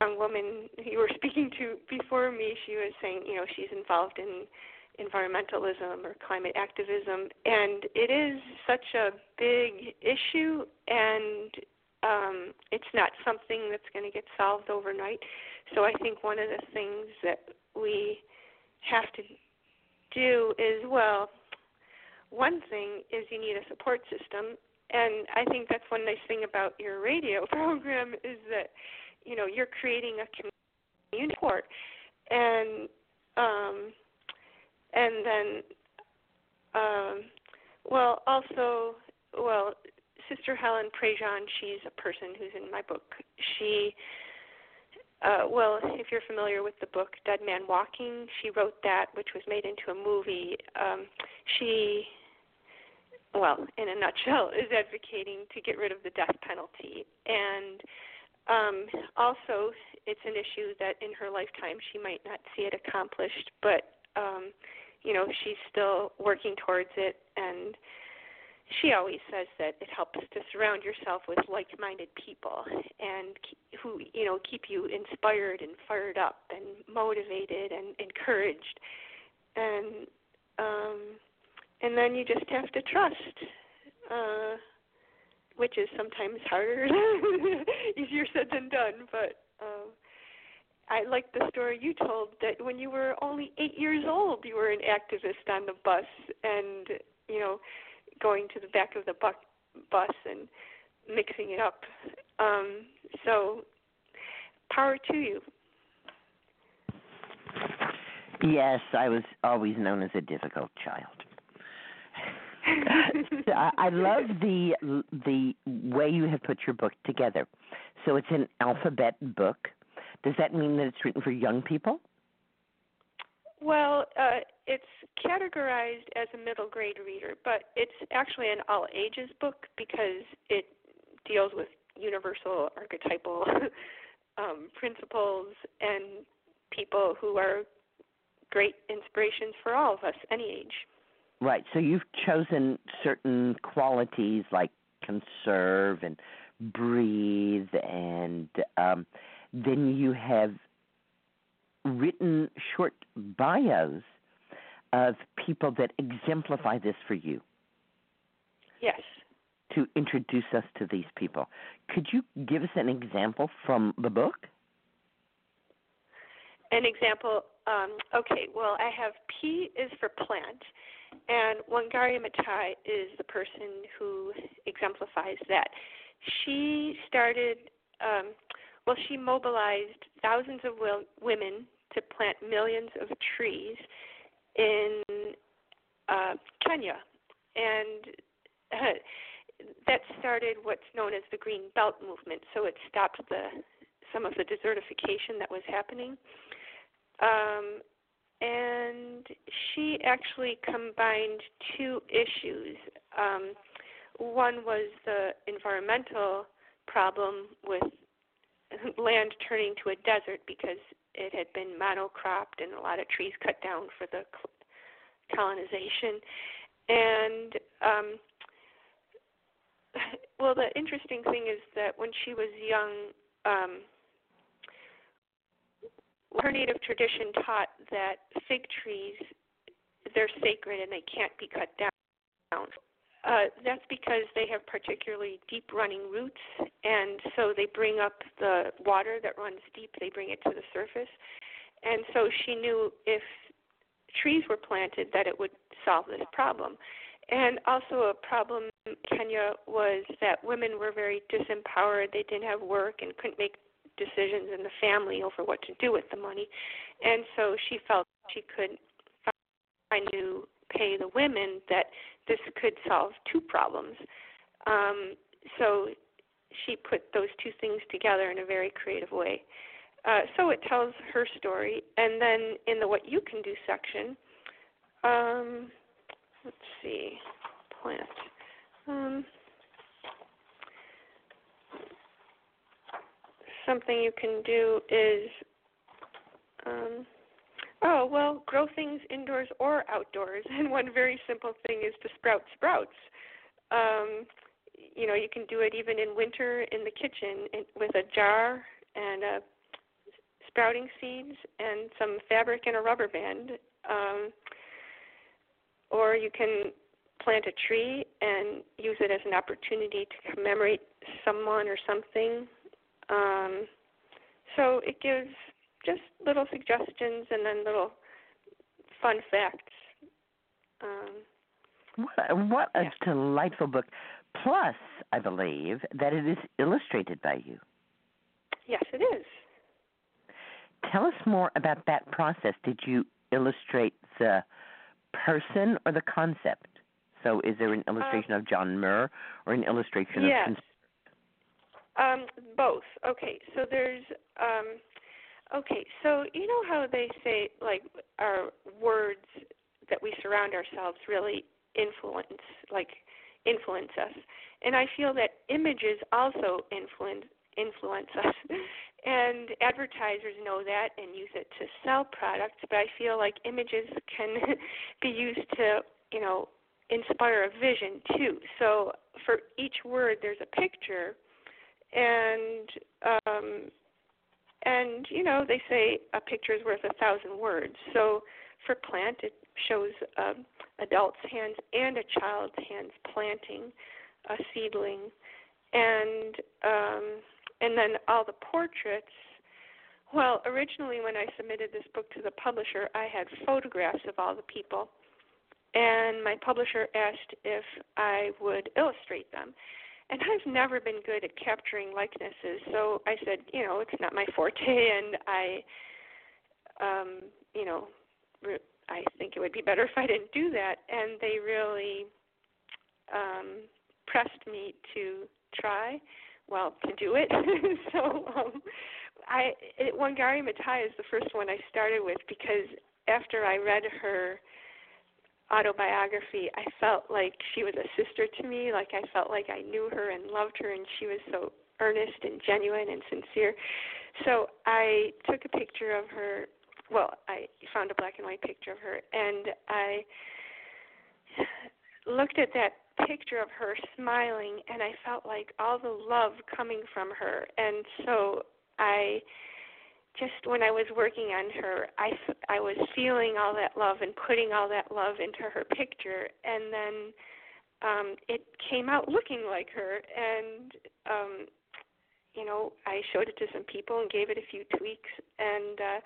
young woman you were speaking to before me, she was saying, you know, she's involved in environmentalism or climate activism, and it is such a big issue, and um, it's not something that's going to get solved overnight. So I think one of the things that we have to do is well, one thing is you need a support system, and I think that's one nice thing about your radio program is that you know you're creating a community support, and um, and then um, well also well Sister Helen Prejean, she's a person who's in my book. She uh, well, if you're familiar with the book Dead Man Walking, she wrote that, which was made into a movie. Um, she, well, in a nutshell, is advocating to get rid of the death penalty. And um, also, it's an issue that in her lifetime she might not see it accomplished, but, um, you know, she's still working towards it. And she always says that it helps to surround yourself with like-minded people and who you know keep you inspired and fired up and motivated and encouraged and um and then you just have to trust uh which is sometimes harder easier said than done but um I like the story you told that when you were only 8 years old you were an activist on the bus and you know going to the back of the bu- bus and mixing it up. Um, so, power to you. Yes, I was always known as a difficult child. I, love the the way you have put your book together. So it's an alphabet book. Does that mean that it's written for young people? Well, uh, it's categorized as a middle grade reader, but it's actually an all ages book because it deals with universal archetypal um, principles and people who are great inspirations for all of us, any age. Right. So you've chosen certain qualities like conserve and breathe, and um, then you have written short bios of people that exemplify this for you. Yes. To introduce us to these people. Could you give us an example from the book? An example, um, okay, well, I have P is for plant, and Wangari Maathai is the person who exemplifies that. She started, um, well, she mobilized thousands of will, women to plant millions of trees in uh, Kenya, and uh, that started what's known as the Green Belt movement. So it stopped the some of the desertification that was happening. Um, and she actually combined two issues. Um, one was the environmental problem with land turning to a desert because it had been monocropped and a lot of trees cut down for the colonization. And um, well, the interesting thing is that when she was young, um, her native tradition taught that fig trees they're sacred and they can't be cut down. Uh, that's because they have particularly deep running roots, and so they bring up the water that runs deep, they bring it to the surface. And so she knew if trees were planted that it would solve this problem. And also, a problem in Kenya was that women were very disempowered. They didn't have work and couldn't make decisions in the family over what to do with the money. And so she felt she could find to pay the women that this could solve two problems. Um, so she put those two things together in a very creative way. Uh, so it tells her story, and then in the what you can do section, um, let's see, plant. Um, something you can do is, um, oh well, grow things indoors or outdoors. And one very simple thing is to sprout sprouts. Um, you know, you can do it even in winter in the kitchen in, with a jar and a sprouting seeds and some fabric and a rubber band. Um, or you can plant a tree and use it as an opportunity to commemorate someone or something. Um, so it gives just little suggestions and then little fun facts. Um, what, what a delightful book. Plus, I believe that it is illustrated by you. Yes, it is. Tell us more about that process. Did you illustrate the person or the concept? So, is there an illustration uh, of John Muir or an illustration yes. of? Um, both. Okay, so there's. Um, okay, so you know how they say like our words that we surround ourselves really influence, like influence us, and I feel that images also influence influence us. and advertisers know that and use it to sell products, but I feel like images can be used to, you know, inspire a vision too. So for each word there's a picture and um and you know they say a picture is worth a thousand words. So for plant it shows um adult's hands and a child's hands planting a seedling and um and then all the portraits. Well, originally when I submitted this book to the publisher, I had photographs of all the people, and my publisher asked if I would illustrate them. And I've never been good at capturing likenesses, so I said, you know, it's not my forte, and I, um, you know, I think it would be better if I didn't do that. And they really um, pressed me to try well to do it. so um, I it, Wangari Maathai is the first one I started with because after I read her autobiography, I felt like she was a sister to me. Like I felt like I knew her and loved her, and she was so earnest and genuine and sincere. So I took a picture of her. Well, I found a black and white picture of her, and I looked at that picture of her smiling and I felt like all the love coming from her and so I just when I was working on her I I was feeling all that love and putting all that love into her picture and then um it came out looking like her and um you know I showed it to some people and gave it a few tweaks and uh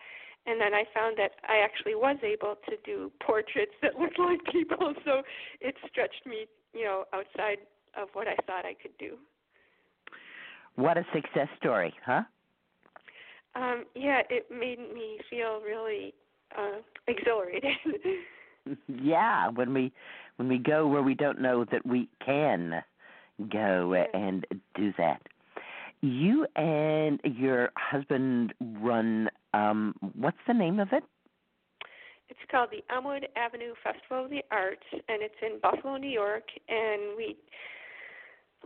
and then I found that I actually was able to do portraits that looked like people, so it stretched me, you know, outside of what I thought I could do. What a success story, huh? Um, yeah, it made me feel really uh, exhilarated. yeah, when we when we go where we don't know that we can go and do that. You and your husband run um, what's the name of it? It's called the Elmwood Avenue Festival of the Arts, and it's in Buffalo, New York. And we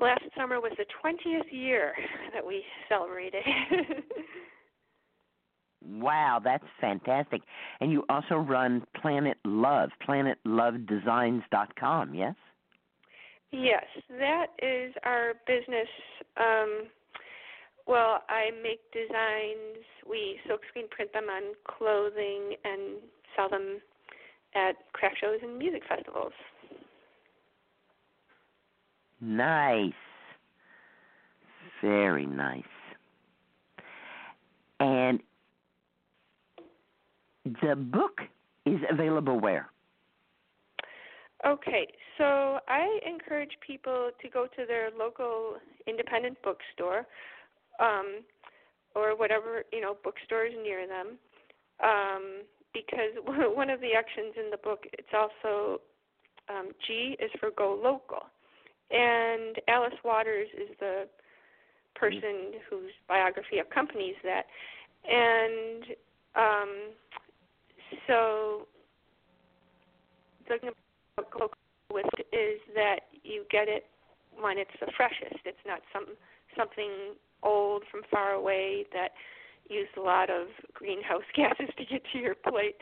last summer was the 20th year that we celebrated. wow, that's fantastic! And you also run Planet Love, PlanetLoveDesigns.com, yes? Yes, that is our business. Um, well, I make designs. We silkscreen print them on clothing and sell them at craft shows and music festivals. Nice. Very nice. And the book is available where? Okay, so I encourage people to go to their local independent bookstore, um, or whatever you know bookstores near them, um, because one of the actions in the book it's also um, G is for go local, and Alice Waters is the person whose biography accompanies that, and um, so the thing about local with is that you get it when it's the freshest. It's not some something old from far away that used a lot of greenhouse gases to get to your plate.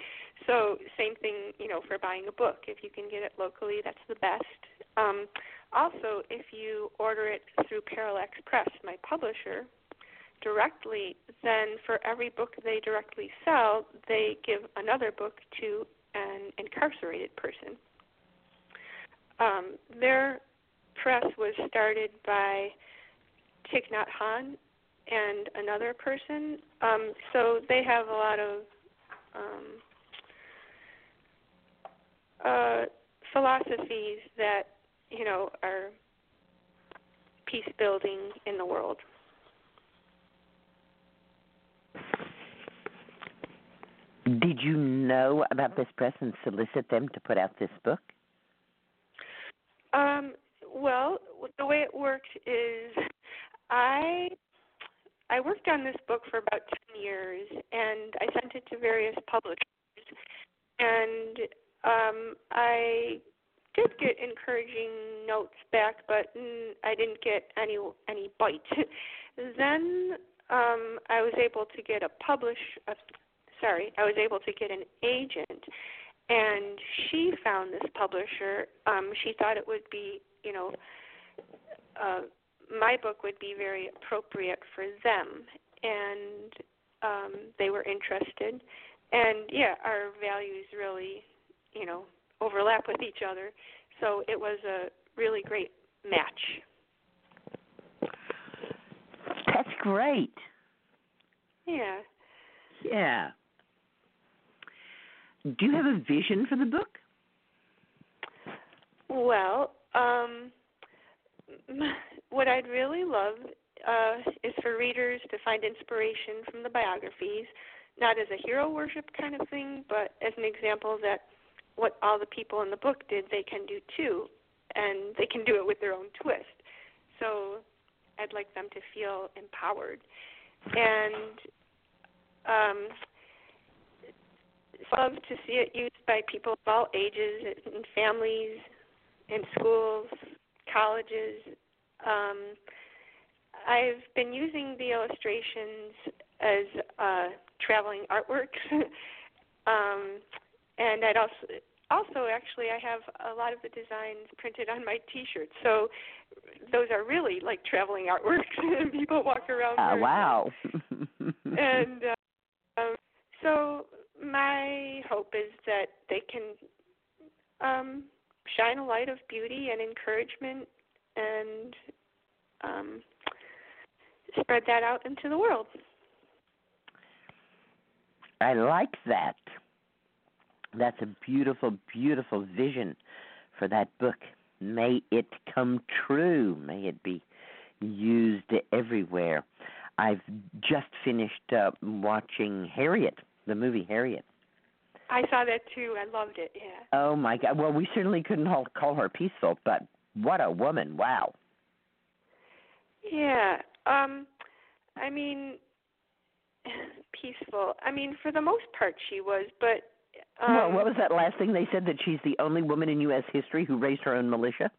So same thing, you know, for buying a book. If you can get it locally, that's the best. Um, also, if you order it through Parallax Press, my publisher, directly, then for every book they directly sell, they give another book to an incarcerated person. Um, their press was started by Thich Nhat Hanh and another person. Um, so they have a lot of um, uh, philosophies that you know are peace building in the world. Did you know about this press and solicit them to put out this book? Um, well, the way it worked is I I worked on this book for about 10 years and I sent it to various publishers and um I did get encouraging notes back but I didn't get any any bite. then um I was able to get a publish uh, sorry, I was able to get an agent and she found this publisher. Um, she thought it would be, you know, uh, my book would be very appropriate for them, and um, they were interested. And yeah, our values really, you know, overlap with each other. So it was a really great match. That's great. Yeah. Yeah. Do you have a vision for the book? Well, um, what I'd really love uh, is for readers to find inspiration from the biographies, not as a hero worship kind of thing, but as an example that what all the people in the book did, they can do too, and they can do it with their own twist. So I'd like them to feel empowered. And um, love to see it used by people of all ages, in families, in schools, colleges. Um, I've been using the illustrations as uh, traveling artworks, um, and I'd also also actually I have a lot of the designs printed on my T-shirts, so those are really like traveling artworks. And people walk around. Uh, wow. and uh, um, so my hope is that they can um, shine a light of beauty and encouragement and um, spread that out into the world. I like that. That's a beautiful, beautiful vision for that book. May it come true. May it be used everywhere. I've just finished uh, watching Harriet the movie Harriet. I saw that too. I loved it. Yeah. Oh my God! Well, we certainly couldn't call her peaceful, but what a woman! Wow. Yeah. Um, I mean, peaceful. I mean, for the most part, she was, but. Um, well, what was that last thing they said that she's the only woman in U.S. history who raised her own militia?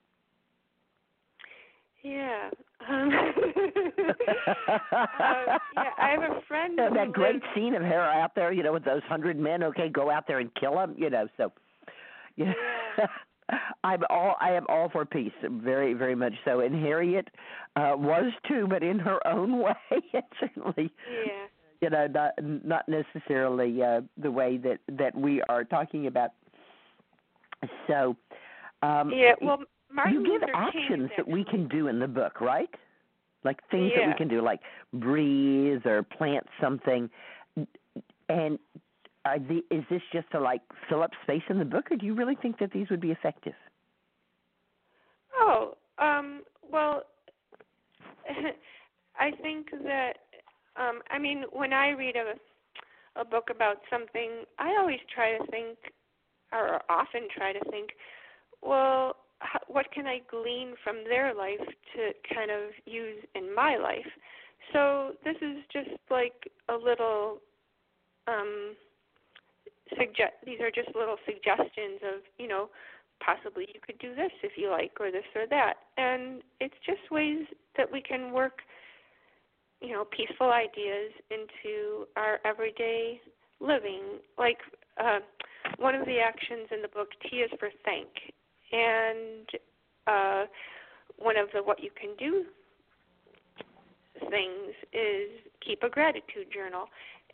Yeah. Um, uh, yeah, I have a friend. that great lives, scene of her out there, you know, with those hundred men. Okay, go out there and kill them. You know, so. Yeah. yeah. I'm all I am all for peace, very very much so. And Harriet uh, was too, but in her own way, and certainly. Yeah. You know, not not necessarily uh, the way that that we are talking about. So, um, Yeah, well, Martin you give Luther actions that we can do in the book, right? Like things that we can do, like breathe or plant something. And are the, is this just to like fill up space in the book, or do you really think that these would be effective? Oh, um, well, I think that um, I mean, when I read a a book about something, I always try to think, or often try to think, well, what can I glean from their life to kind of use in my life? So this is just like a little um suggest these are just little suggestions of, you know, possibly you could do this if you like or this or that. And it's just ways that we can work you know, peaceful ideas into our everyday living. Like uh, one of the actions in the book, T is for thank, and uh, one of the what you can do things is keep a gratitude journal.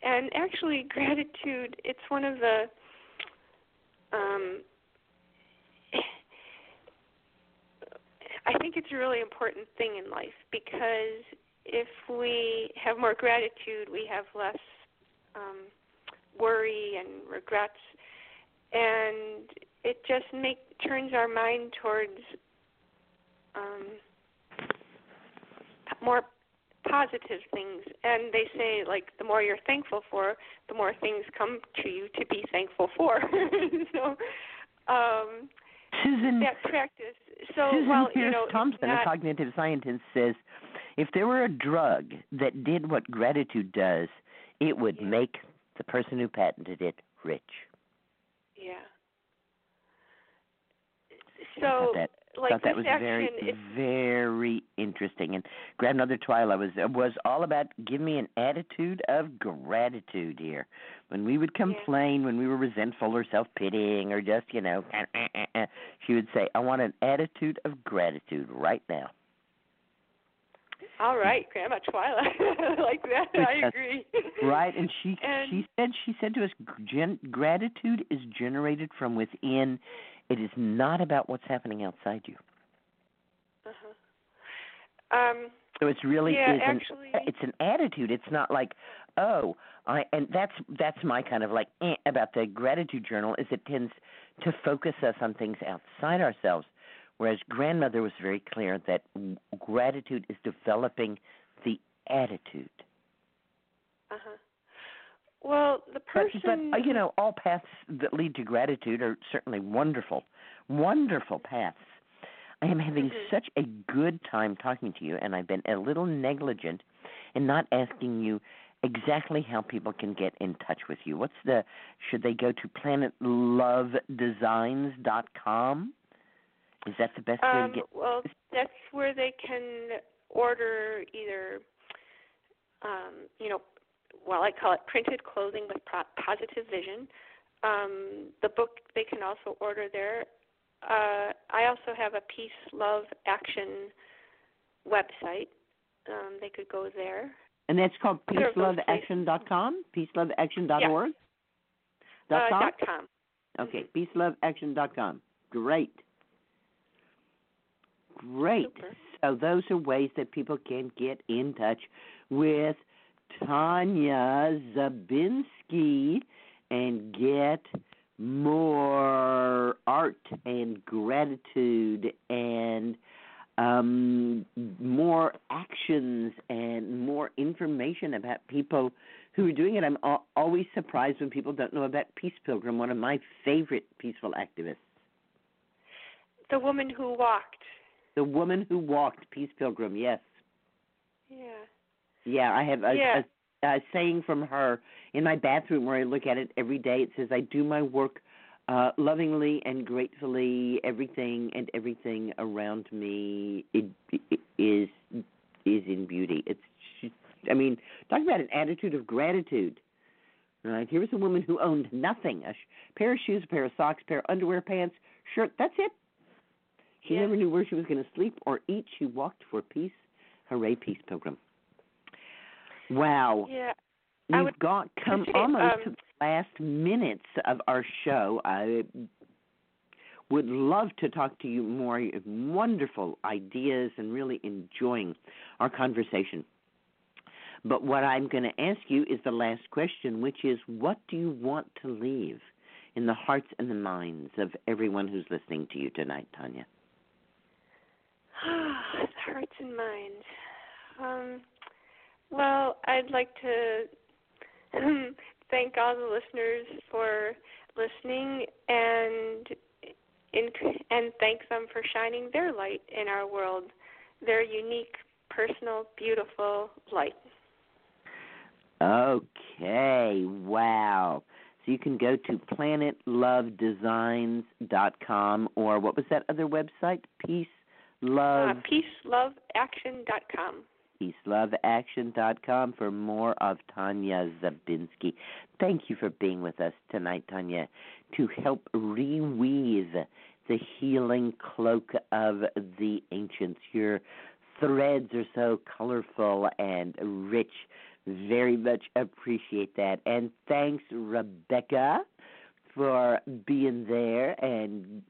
And actually, gratitude it's one of the um, I think it's a really important thing in life because if we have more gratitude, we have less um, worry and regrets, and it just make turns our mind towards um, more positive things. And they say like the more you're thankful for, the more things come to you to be thankful for. so um, Susun, that practice. So Susan while Peirce you know, Thompson, not, a cognitive scientist, says if there were a drug that did what gratitude does, it would make the person who patented it rich. yeah. So that, like thought that was very, very interesting. And grandmother Twylah was was all about give me an attitude of gratitude here. When we would complain, when we were resentful or self pitying or just you know, eh, eh, eh, she would say, "I want an attitude of gratitude right now." All right, Grandma Twylah. like that, I agree. right and she And- she said she said to us gen, gratitude is generated from within it is not about what's happening outside you Uh-huh. Um, so it's really Yeah, is an, actually- it's an attitude it's not like oh i and that's that's my kind of like eh, about the gratitude journal is it tends to focus us on things outside ourselves whereas grandmother was very clear that gratitude is developing the attitude uh-huh. Well, the But, person but uh, you know, all paths that lead to gratitude are certainly wonderful, wonderful paths. I am having Mhm. such a good time talking to you, and I've been a little negligent in not asking you exactly how people can get in touch with you. What's the? Should they go to planetlovedesigns.com? Is that the best way um, to get? well, that's where they can order either um, you know, well, I call it printed clothing with pro- positive vision. Um, the book they can also order there. Uh, I also have a peace, love, action website. Um, they could go there. And that's called Either of those peaceloveaction.com, peaceloveaction.org. Uh, com? dot com. Okay, peaceloveaction.com. Great. Great. So those are ways that people can get in touch with Tanya Zabinski and get more art and gratitude and um, more actions and more information about people who are doing it. I'm al- always surprised when people don't know about Peace Pilgrim, one of my favorite peaceful activists. The woman who walked. The woman who walked Peace Pilgrim, yes. Yeah. Yeah, I have a, Yeah. a, a saying from her in my bathroom where I look at it every day. It says, I do my work uh, lovingly and gratefully. Everything and everything around me it, it is is in beauty. It's, I mean, talk about an attitude of gratitude. Right here was a woman who owned nothing: a sh- pair of shoes, a pair of socks, a pair of underwear, pants, shirt. That's it. She Yeah. never knew where she was going to sleep or eat. She walked for peace. Hooray, peace pilgrim. Wow. Yeah. We've would got come appreciate, almost um, to the last minutes of our show. I would love to talk to you more. You have Wonderful ideas and really enjoying our conversation. But what I'm going to ask you is the last question, which is what do you want to leave in the hearts and the minds of everyone who's listening to you tonight, Tanya? hearts and minds. Um, well, I'd like to thank all the listeners for listening and in, and thank them for shining their light in our world, their unique, personal, beautiful light. Okay, wow. So you can go to planetlovedesigns.com or what was that other website? Peace Love Uh, peaceloveaction.com. peaceloveaction.com for more of Tanya Zabinski. Thank you for being with us tonight, Tanya, to help reweave the healing cloak of the ancients. Your threads are so colorful and rich. Very much appreciate that. And thanks, Rebecca, for being there and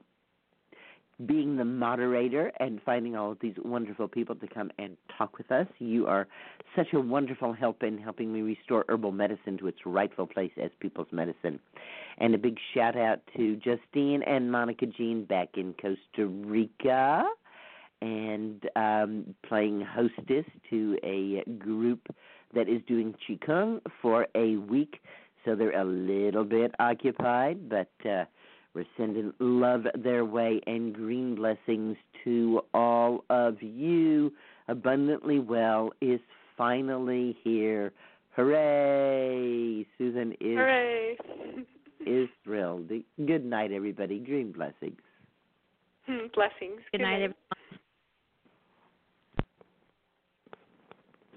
being the moderator and finding all of these wonderful people to come and talk with us. You are such a wonderful help in helping me restore herbal medicine to its rightful place as people's medicine. And a big shout out to Justine and Monica Jean back in Costa Rica and um, playing hostess to a group that is doing Qigong for a week. So they're a little bit occupied, but uh, we're sending love their way and green blessings to all of you. Abundantly Well is finally here. Hooray! Susun is Hooray! is thrilled. Good night, everybody. Green blessings. Blessings. Good night, everyone.